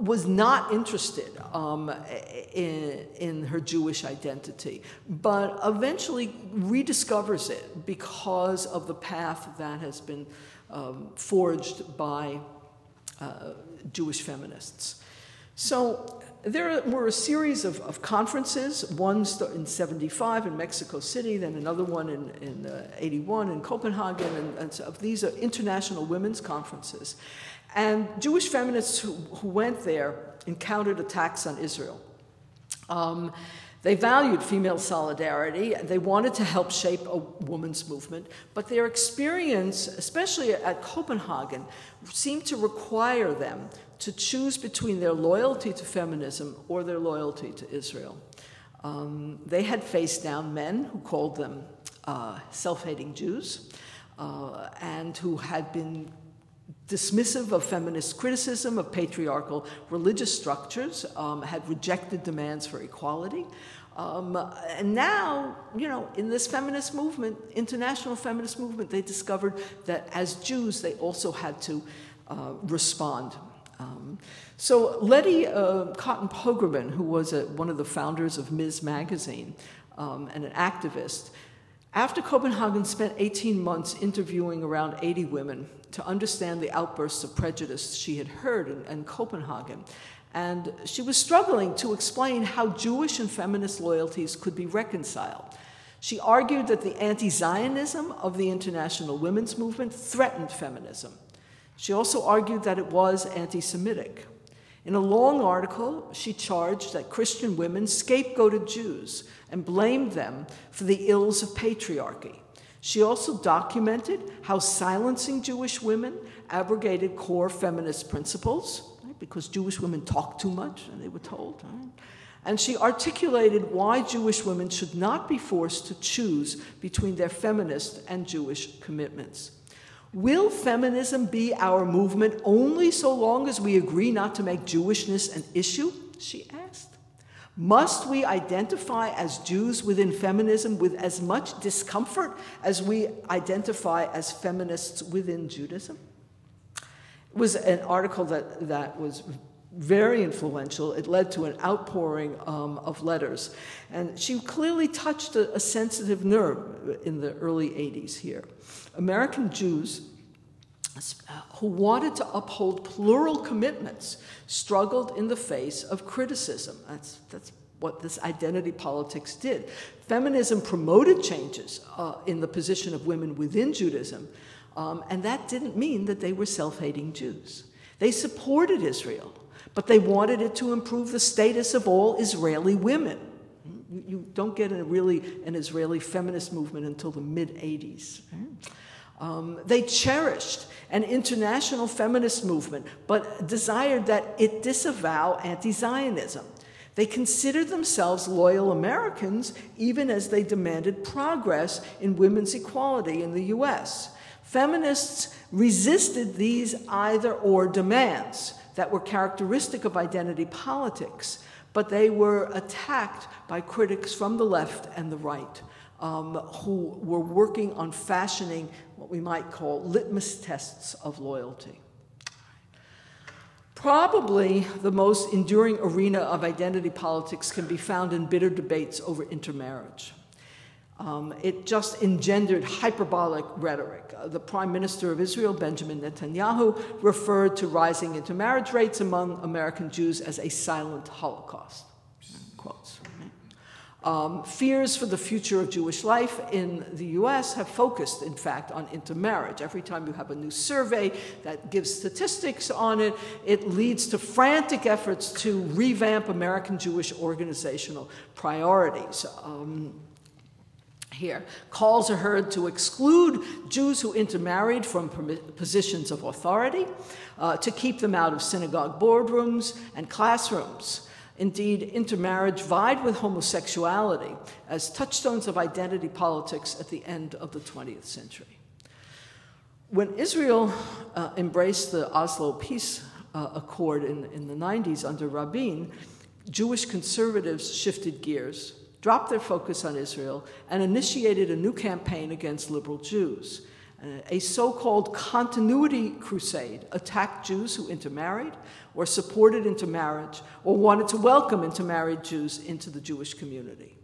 was not interested um, in, in, her Jewish identity, but eventually rediscovers it because of the path that has been um, forged by uh, Jewish feminists. So there were a series of, of conferences, one in 75 in Mexico City, then another one in, in uh, 81 in Copenhagen, and, and so these are international women's conferences. And Jewish feminists who, who went there encountered attacks on Israel. Um, they valued female solidarity. They wanted to help shape a women's movement, but their experience, especially at Copenhagen, seemed to require them to choose between their loyalty to feminism or their loyalty to Israel. Um, they had faced down men who called them uh, self hating Jews uh, and who had been dismissive of feminist criticism of patriarchal religious structures, um, had rejected demands for equality. Um, and now, you know, in this feminist movement, international feminist movement, they discovered that as Jews, they also had to uh, respond. Um, so Letty uh, Cottin Pogrebin, who was a, one of the founders of Ms. Magazine um, and an activist, after Copenhagen spent 18 months interviewing around 80 women to understand the outbursts of prejudice she had heard in, in Copenhagen. And she was struggling to explain how Jewish and feminist loyalties could be reconciled. She argued that the anti Zionism of the international women's movement threatened feminism. She also argued that it was anti Semitic. In a long article, she charged that Christian women scapegoated Jews and blamed them for the ills of patriarchy. She also documented how silencing Jewish women abrogated core feminist principles, right, because Jewish women talk too much, and they were told. Right? And she articulated why Jewish women should not be forced to choose between their feminist and Jewish commitments. Will feminism be our movement only so long as we agree not to make Jewishness an issue? She asked. Must we identify as Jews within feminism with as much discomfort as we identify as feminists within Judaism? It was an article that, that was very influential. It led to an outpouring um, of letters. And she clearly touched a, a sensitive nerve in the early 80s here. American Jews who wanted to uphold plural commitments struggled in the face of criticism. That's, that's what this identity politics did. Feminism promoted changes uh, in the position of women within Judaism, um, and that didn't mean that they were self hating Jews. They supported Israel, but they wanted it to improve the status of all Israeli women. You, you don't get a really an Israeli feminist movement until the mid 80s. Um, they cherished an international feminist movement, but desired that it disavow anti Zionism. They considered themselves loyal Americans even as they demanded progress in women's equality in the US. Feminists resisted these either or demands that were characteristic of identity politics, but they were attacked by critics from the left and the right um, who were working on fashioning what we might call litmus tests of loyalty. Probably the most enduring arena of identity politics can be found in bitter debates over intermarriage. Um, it just engendered hyperbolic rhetoric. Uh, the Prime Minister of Israel, Benjamin Netanyahu, referred to rising intermarriage rates among American Jews as a silent Holocaust. Um, fears for the future of Jewish life in the US have focused, in fact, on intermarriage. Every time you have a new survey that gives statistics on it, it leads to frantic efforts to revamp American Jewish organizational priorities. Um, here. Calls are heard to exclude Jews who intermarried from positions of authority, uh, to keep them out of synagogue boardrooms and classrooms. Indeed, intermarriage vied with homosexuality as touchstones of identity politics at the end of the 20th century. When Israel uh, embraced the Oslo Peace uh, Accord in, in the 90s under Rabin, Jewish conservatives shifted gears, dropped their focus on Israel, and initiated a new campaign against liberal Jews. A so called continuity crusade attacked Jews who intermarried or supported intermarriage or wanted to welcome intermarried Jews into the Jewish community.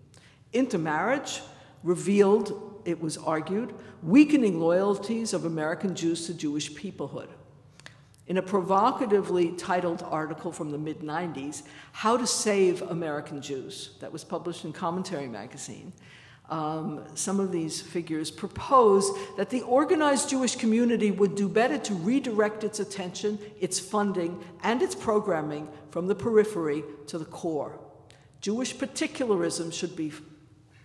Intermarriage revealed, it was argued, weakening loyalties of American Jews to Jewish peoplehood. In a provocatively titled article from the mid 90s, How to Save American Jews, that was published in Commentary magazine, um, some of these figures propose that the organized Jewish community would do better to redirect its attention, its funding, and its programming from the periphery to the core. Jewish particularism should be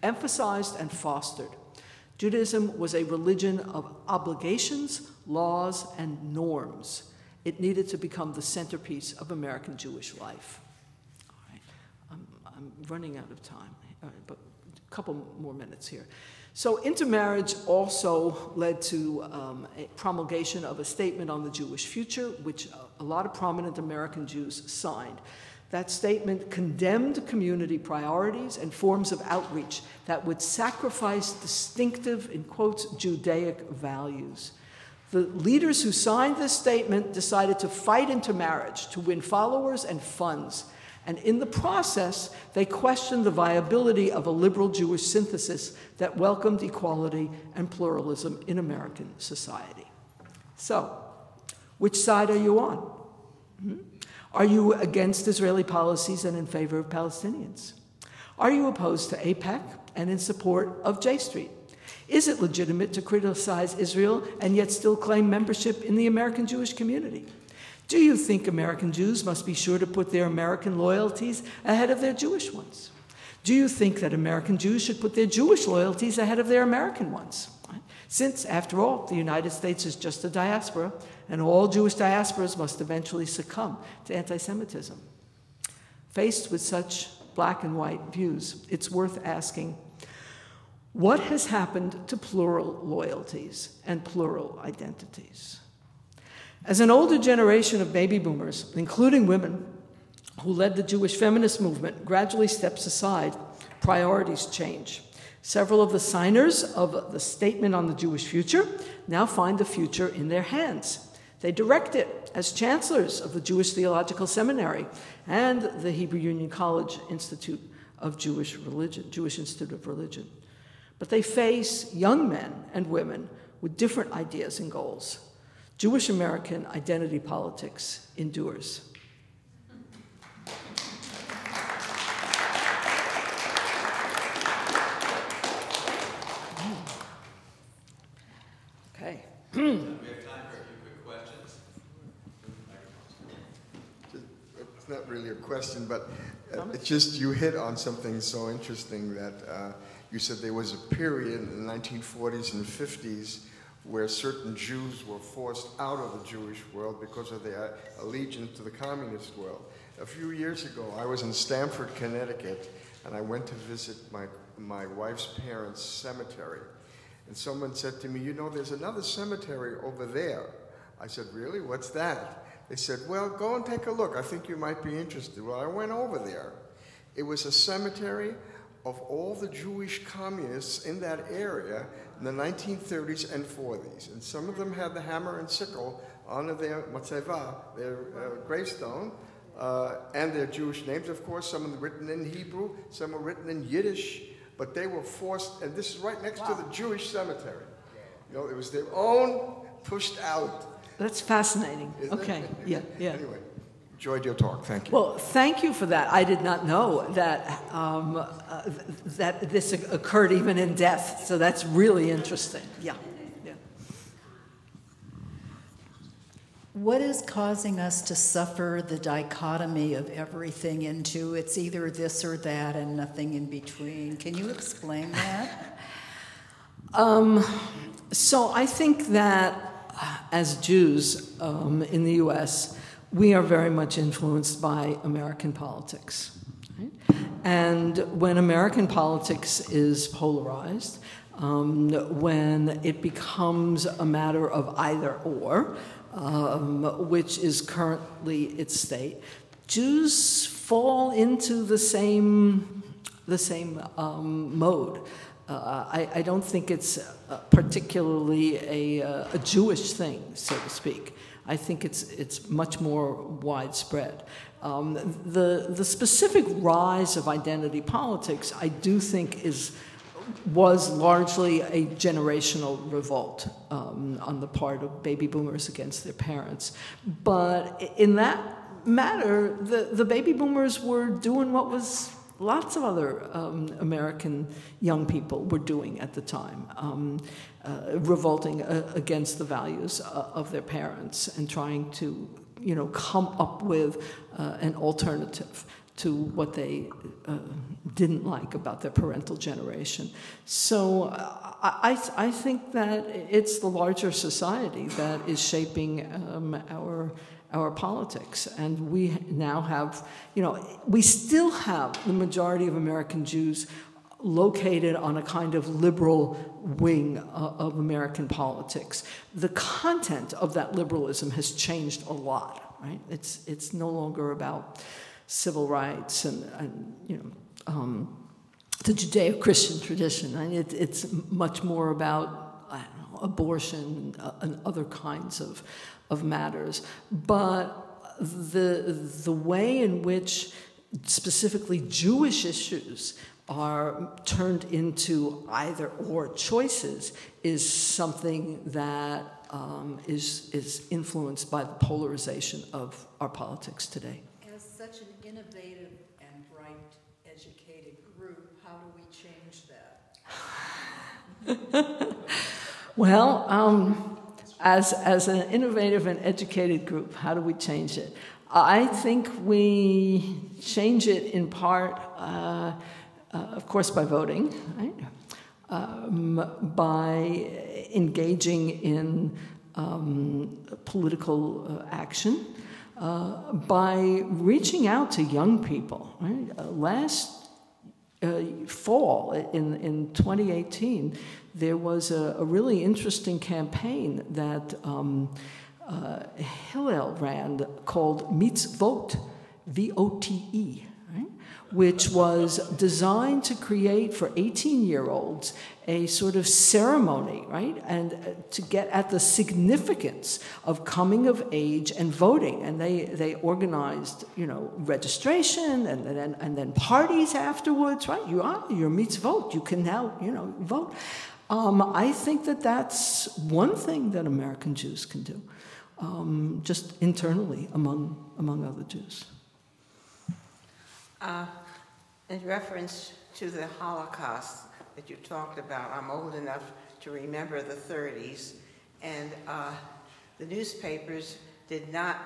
emphasized and fostered. Judaism was a religion of obligations, laws, and norms. It needed to become the centerpiece of American Jewish life. All right. I'm, I'm running out of time, but couple more minutes here. So, intermarriage also led to um, promulgation of a statement on the Jewish future, which a lot of prominent American Jews signed. That statement condemned community priorities and forms of outreach that would sacrifice distinctive, in quotes, Judaic values. The leaders who signed this statement decided to fight intermarriage to win followers and funds and in the process, they questioned the viability of a liberal Jewish synthesis that welcomed equality and pluralism in American society. So, which side are you on? Hmm? Are you against Israeli policies and in favor of Palestinians? Are you opposed to AIPAC and in support of J Street? Is it legitimate to criticize Israel and yet still claim membership in the American Jewish community? Do you think American Jews must be sure to put their American loyalties ahead of their Jewish ones? Do you think that American Jews should put their Jewish loyalties ahead of their American ones? Since, after all, the United States is just a diaspora, and all Jewish diasporas must eventually succumb to anti Semitism. Faced with such black and white views, it's worth asking what has happened to plural loyalties and plural identities? As an older generation of baby boomers, including women who led the Jewish feminist movement, gradually steps aside, priorities change. Several of the signers of the Statement on the Jewish Future now find the future in their hands. They direct it as chancellors of the Jewish Theological Seminary and the Hebrew Union College Institute of Jewish Religion, Jewish Institute of Religion. But they face young men and women with different ideas and goals. Jewish American identity politics endures. Okay. we have time for a few quick questions. It's not really a question, but uh, it's just you hit on something so interesting that uh, you said there was a period in the 1940s and 50s where certain Jews were forced out of the Jewish world because of their allegiance to the communist world. A few years ago, I was in Stamford, Connecticut, and I went to visit my, my wife's parents' cemetery. And someone said to me, You know, there's another cemetery over there. I said, Really? What's that? They said, Well, go and take a look. I think you might be interested. Well, I went over there. It was a cemetery of all the Jewish communists in that area in the 1930s and 40s. And some of them had the hammer and sickle on their matzeva, their uh, gravestone, uh, and their Jewish names, of course. Some are written in Hebrew, some were written in Yiddish, but they were forced, and this is right next wow. to the Jewish cemetery. You know, it was their own pushed out. That's fascinating. okay, it? yeah, yeah. Anyway enjoyed your talk. Thank you. Well, thank you for that. I did not know that um, uh, that this occurred even in death. So that's really interesting. Yeah. yeah. What is causing us to suffer the dichotomy of everything into it's either this or that and nothing in between? Can you explain that? um, so I think that uh, as Jews um, in the U.S we are very much influenced by American politics. Right? And when American politics is polarized, um, when it becomes a matter of either or, um, which is currently its state, Jews fall into the same, the same um, mode. Uh, I, I, don't think it's particularly a, uh, a Jewish thing, so to speak. I think it's, it's much more widespread. Um, the, the specific rise of identity politics, I do think, is, was largely a generational revolt um, on the part of baby boomers against their parents. But in that matter, the, the baby boomers were doing what was lots of other um, American young people were doing at the time, um, uh, revolting uh, against the values uh, of their parents and trying to, you know, come up with uh, an alternative to what they uh, didn't like about their parental generation. So uh, I, I think that it's the larger society that is shaping um, our our politics. And we now have, you know, we still have the majority of American Jews located on a kind of liberal wing uh, of American politics. The content of that liberalism has changed a lot, right? It's, it's no longer about civil rights and, and you know, um, the Judeo Christian tradition. I mean, it, it's much more about know, abortion uh, and other kinds of, of matters. But the, the way in which specifically Jewish issues are turned into either or choices is something that um, is is influenced by the polarization of our politics today. As such an innovative and bright, educated group, how do we change that? well, um, as, as an innovative and educated group, how do we change it? I think we change it in part, uh, of course, by voting, right? Um, by engaging in um, political uh, action, uh, by reaching out to young people. Right? Uh, last uh, fall in, in 2018, there was a, a really interesting campaign that um, uh, Hillel ran called MitzVote, V O T E? Which was designed to create for 18 year olds a sort of ceremony, right? And uh, to get at the significance of coming of age and voting. And they, they organized, you know, registration and, and, and then parties afterwards, right? You are, your mitzvot, you can now, you know, vote. Um, I think that that's one thing that American Jews can do, um, just internally among, among other Jews. Uh, in reference to the Holocaust that you talked about, I'm old enough to remember the 30s, and uh, the newspapers did not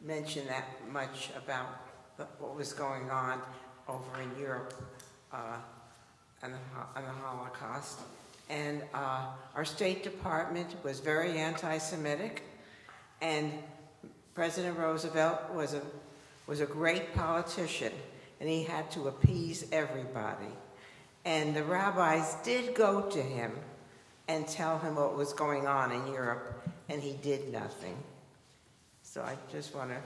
mention that much about the, what was going on over in Europe uh, and, the, and the Holocaust. And uh, our State Department was very anti-Semitic, and President Roosevelt was a, was a great politician, and he had to appease everybody. And the rabbis did go to him and tell him what was going on in Europe, and he did nothing. So I just want to,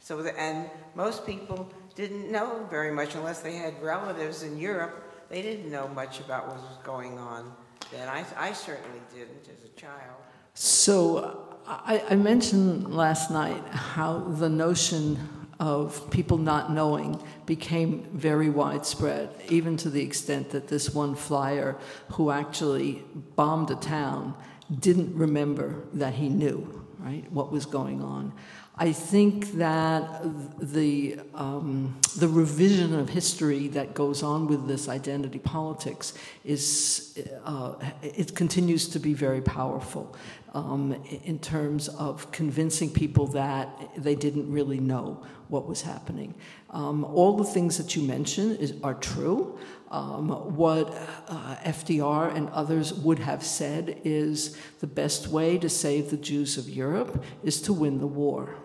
so the, and most people didn't know very much unless they had relatives in Europe. They didn't know much about what was going on then. I, I certainly didn't as a child. So I, I mentioned last night how the notion of people not knowing became very widespread, even to the extent that this one flyer who actually bombed a town didn't remember that he knew, right, what was going on. I think that the, um, the revision of history that goes on with this identity politics is, uh, it continues to be very powerful um, in terms of convincing people that they didn't really know what was happening. Um, all the things that you mentioned is, are true. Um, what uh, FDR and others would have said is the best way to save the Jews of Europe is to win the war.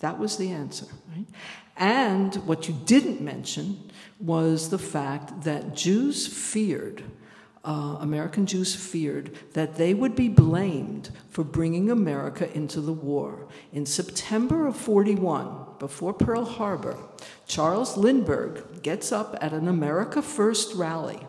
That was the answer. Right? And what you didn't mention was the fact that Jews feared uh, American Jews feared that they would be blamed for bringing America into the war. In September of 41, before Pearl Harbor, Charles Lindbergh gets up at an America First rally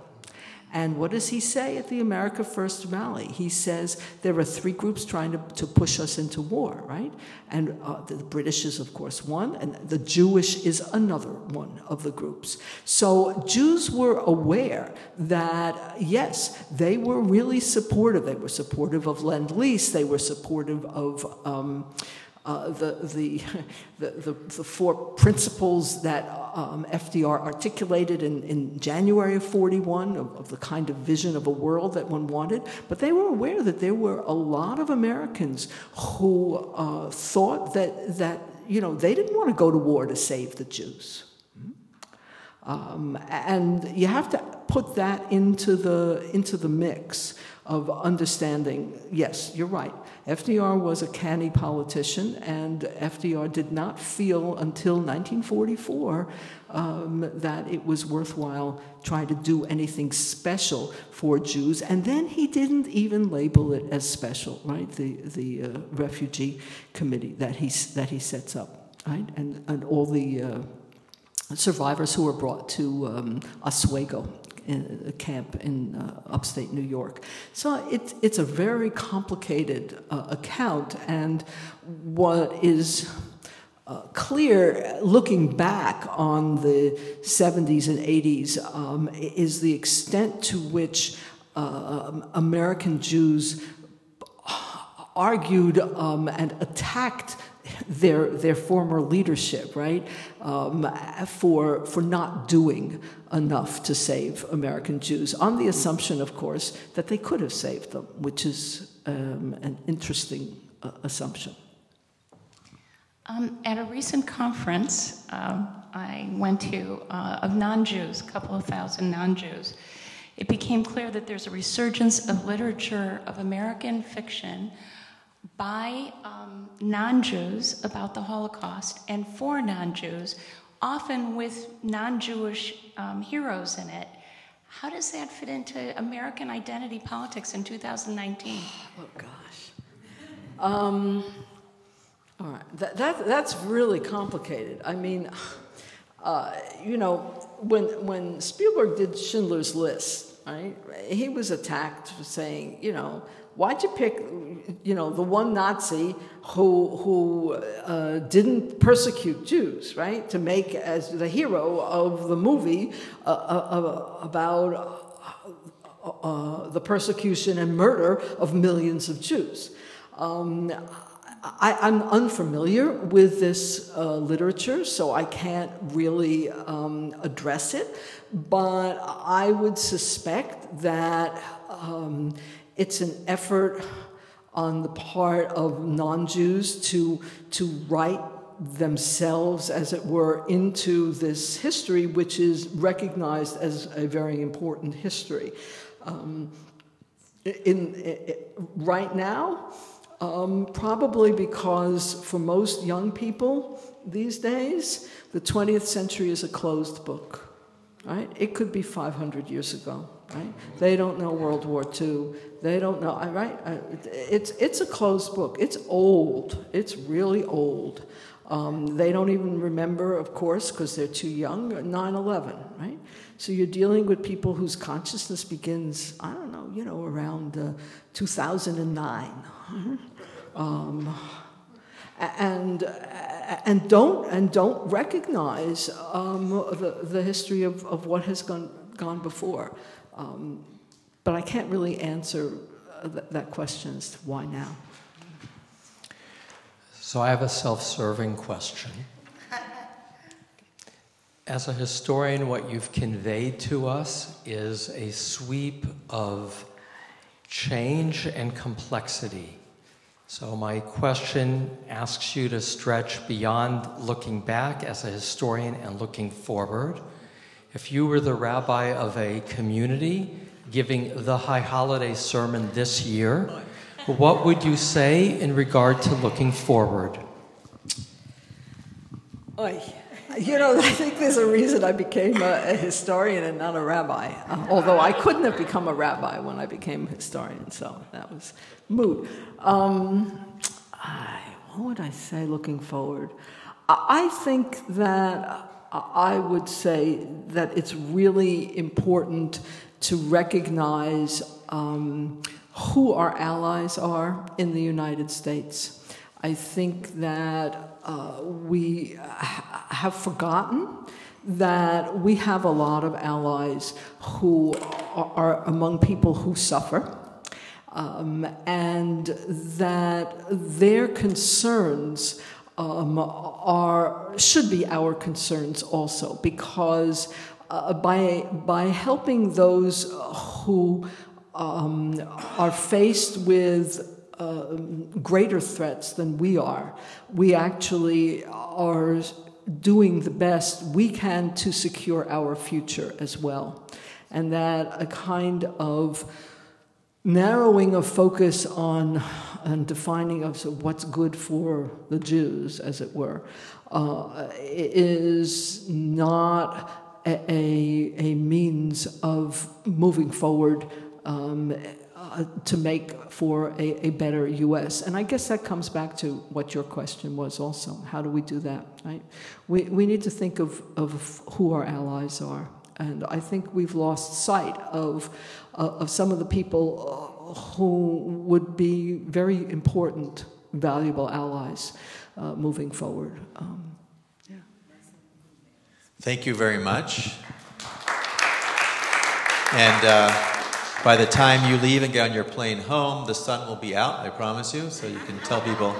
and what does he say at the America First rally? He says there are three groups trying to, to push us into war, right? And uh, the British is, of course, one, and the Jewish is another one of the groups. So Jews were aware that, yes, they were really supportive. They were supportive of Lend Lease, they were supportive of. Um, uh, the, the, the, the, four principles that um, FDR articulated in, in January of 41 of, of, the kind of vision of a world that one wanted. But they were aware that there were a lot of Americans who uh, thought that, that, you know, they didn't want to go to war to save the Jews. Um, and you have to put that into the, into the mix of understanding yes, you're right. FDR was a canny politician, and FDR did not feel until 1944 um, that it was worthwhile trying to do anything special for Jews. And then he didn't even label it as special, right? The, the uh, refugee committee that he, that he sets up, right? And, and all the uh, survivors who were brought to um, Oswego a camp in uh, upstate New York. So it, it's a very complicated uh, account, and what is uh, clear looking back on the 70s and 80s um, is the extent to which uh, American Jews argued um, and attacked their their former leadership, right, um, for for not doing enough to save American Jews, on the assumption, of course, that they could have saved them, which is um, an interesting uh, assumption. Um, at a recent conference um, I went to uh, of non-Jews, a couple of thousand non-Jews, it became clear that there's a resurgence of literature of American fiction by um, non Jews about the Holocaust and for non Jews, often with non Jewish um, heroes in it. How does that fit into American identity politics in 2019? Oh, gosh. Um, all right. That, that, that's really complicated. I mean, uh, you know, when, when Spielberg did Schindler's List, right, he was attacked for saying, you know, why'd you pick, you know, the one Nazi who who uh, didn't persecute Jews, right? To make as the hero of the movie uh, uh, about uh, uh, the persecution and murder of millions of Jews. Um, I, am unfamiliar with this uh, literature, so I can't really um, address it. But I would suspect that um, it's an effort on the part of non Jews to, to write themselves, as it were, into this history, which is recognized as a very important history. Um, in, in, right now, um, probably because for most young people these days, the 20th century is a closed book. Right? It could be 500 years ago. Right? They don't know World War II. They don't know, right? It's, it's a closed book. It's old. It's really old. Um, they don't even remember, of course, because they're too young, 9 11, right? So you're dealing with people whose consciousness begins, I don't know, you know, around uh, 2009. Um, and, and, don't, and don't recognize um, the, the history of, of what has gone, gone before. Um, but I can't really answer uh, th- that question as to why now. So I have a self serving question. As a historian, what you've conveyed to us is a sweep of change and complexity. So, my question asks you to stretch beyond looking back as a historian and looking forward. If you were the rabbi of a community giving the High Holiday sermon this year, what would you say in regard to looking forward? Oy. You know, I think there's a reason I became a, a historian and not a rabbi. Uh, although I couldn't have become a rabbi when I became a historian, so that was moot. Um, I, what would I say looking forward? I, I think that I would say that it's really important to recognize um, who our allies are in the United States. I think that uh, we have forgotten that we have a lot of allies who are, among people who suffer. Um, and that their concerns um, are should be our concerns also because uh, by by helping those who um, are faced with uh, greater threats than we are. We actually are doing the best we can to secure our future as well. And that a kind of narrowing of focus on and defining of what's good for the Jews, as it were, uh, is not a, a, means of moving forward um, uh, to make for a, a, better U.S. And I guess that comes back to what your question was also. How do we do that, right? We, we need to think of, of who our allies are. And I think we've lost sight of, uh, of some of the people uh, who would be very important, valuable allies uh, moving forward. Um. Thank you very much. And uh, by the time you leave and get on your plane home, the sun will be out, I promise you, so you can tell people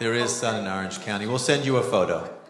there is sun in Orange County. We'll send you a photo.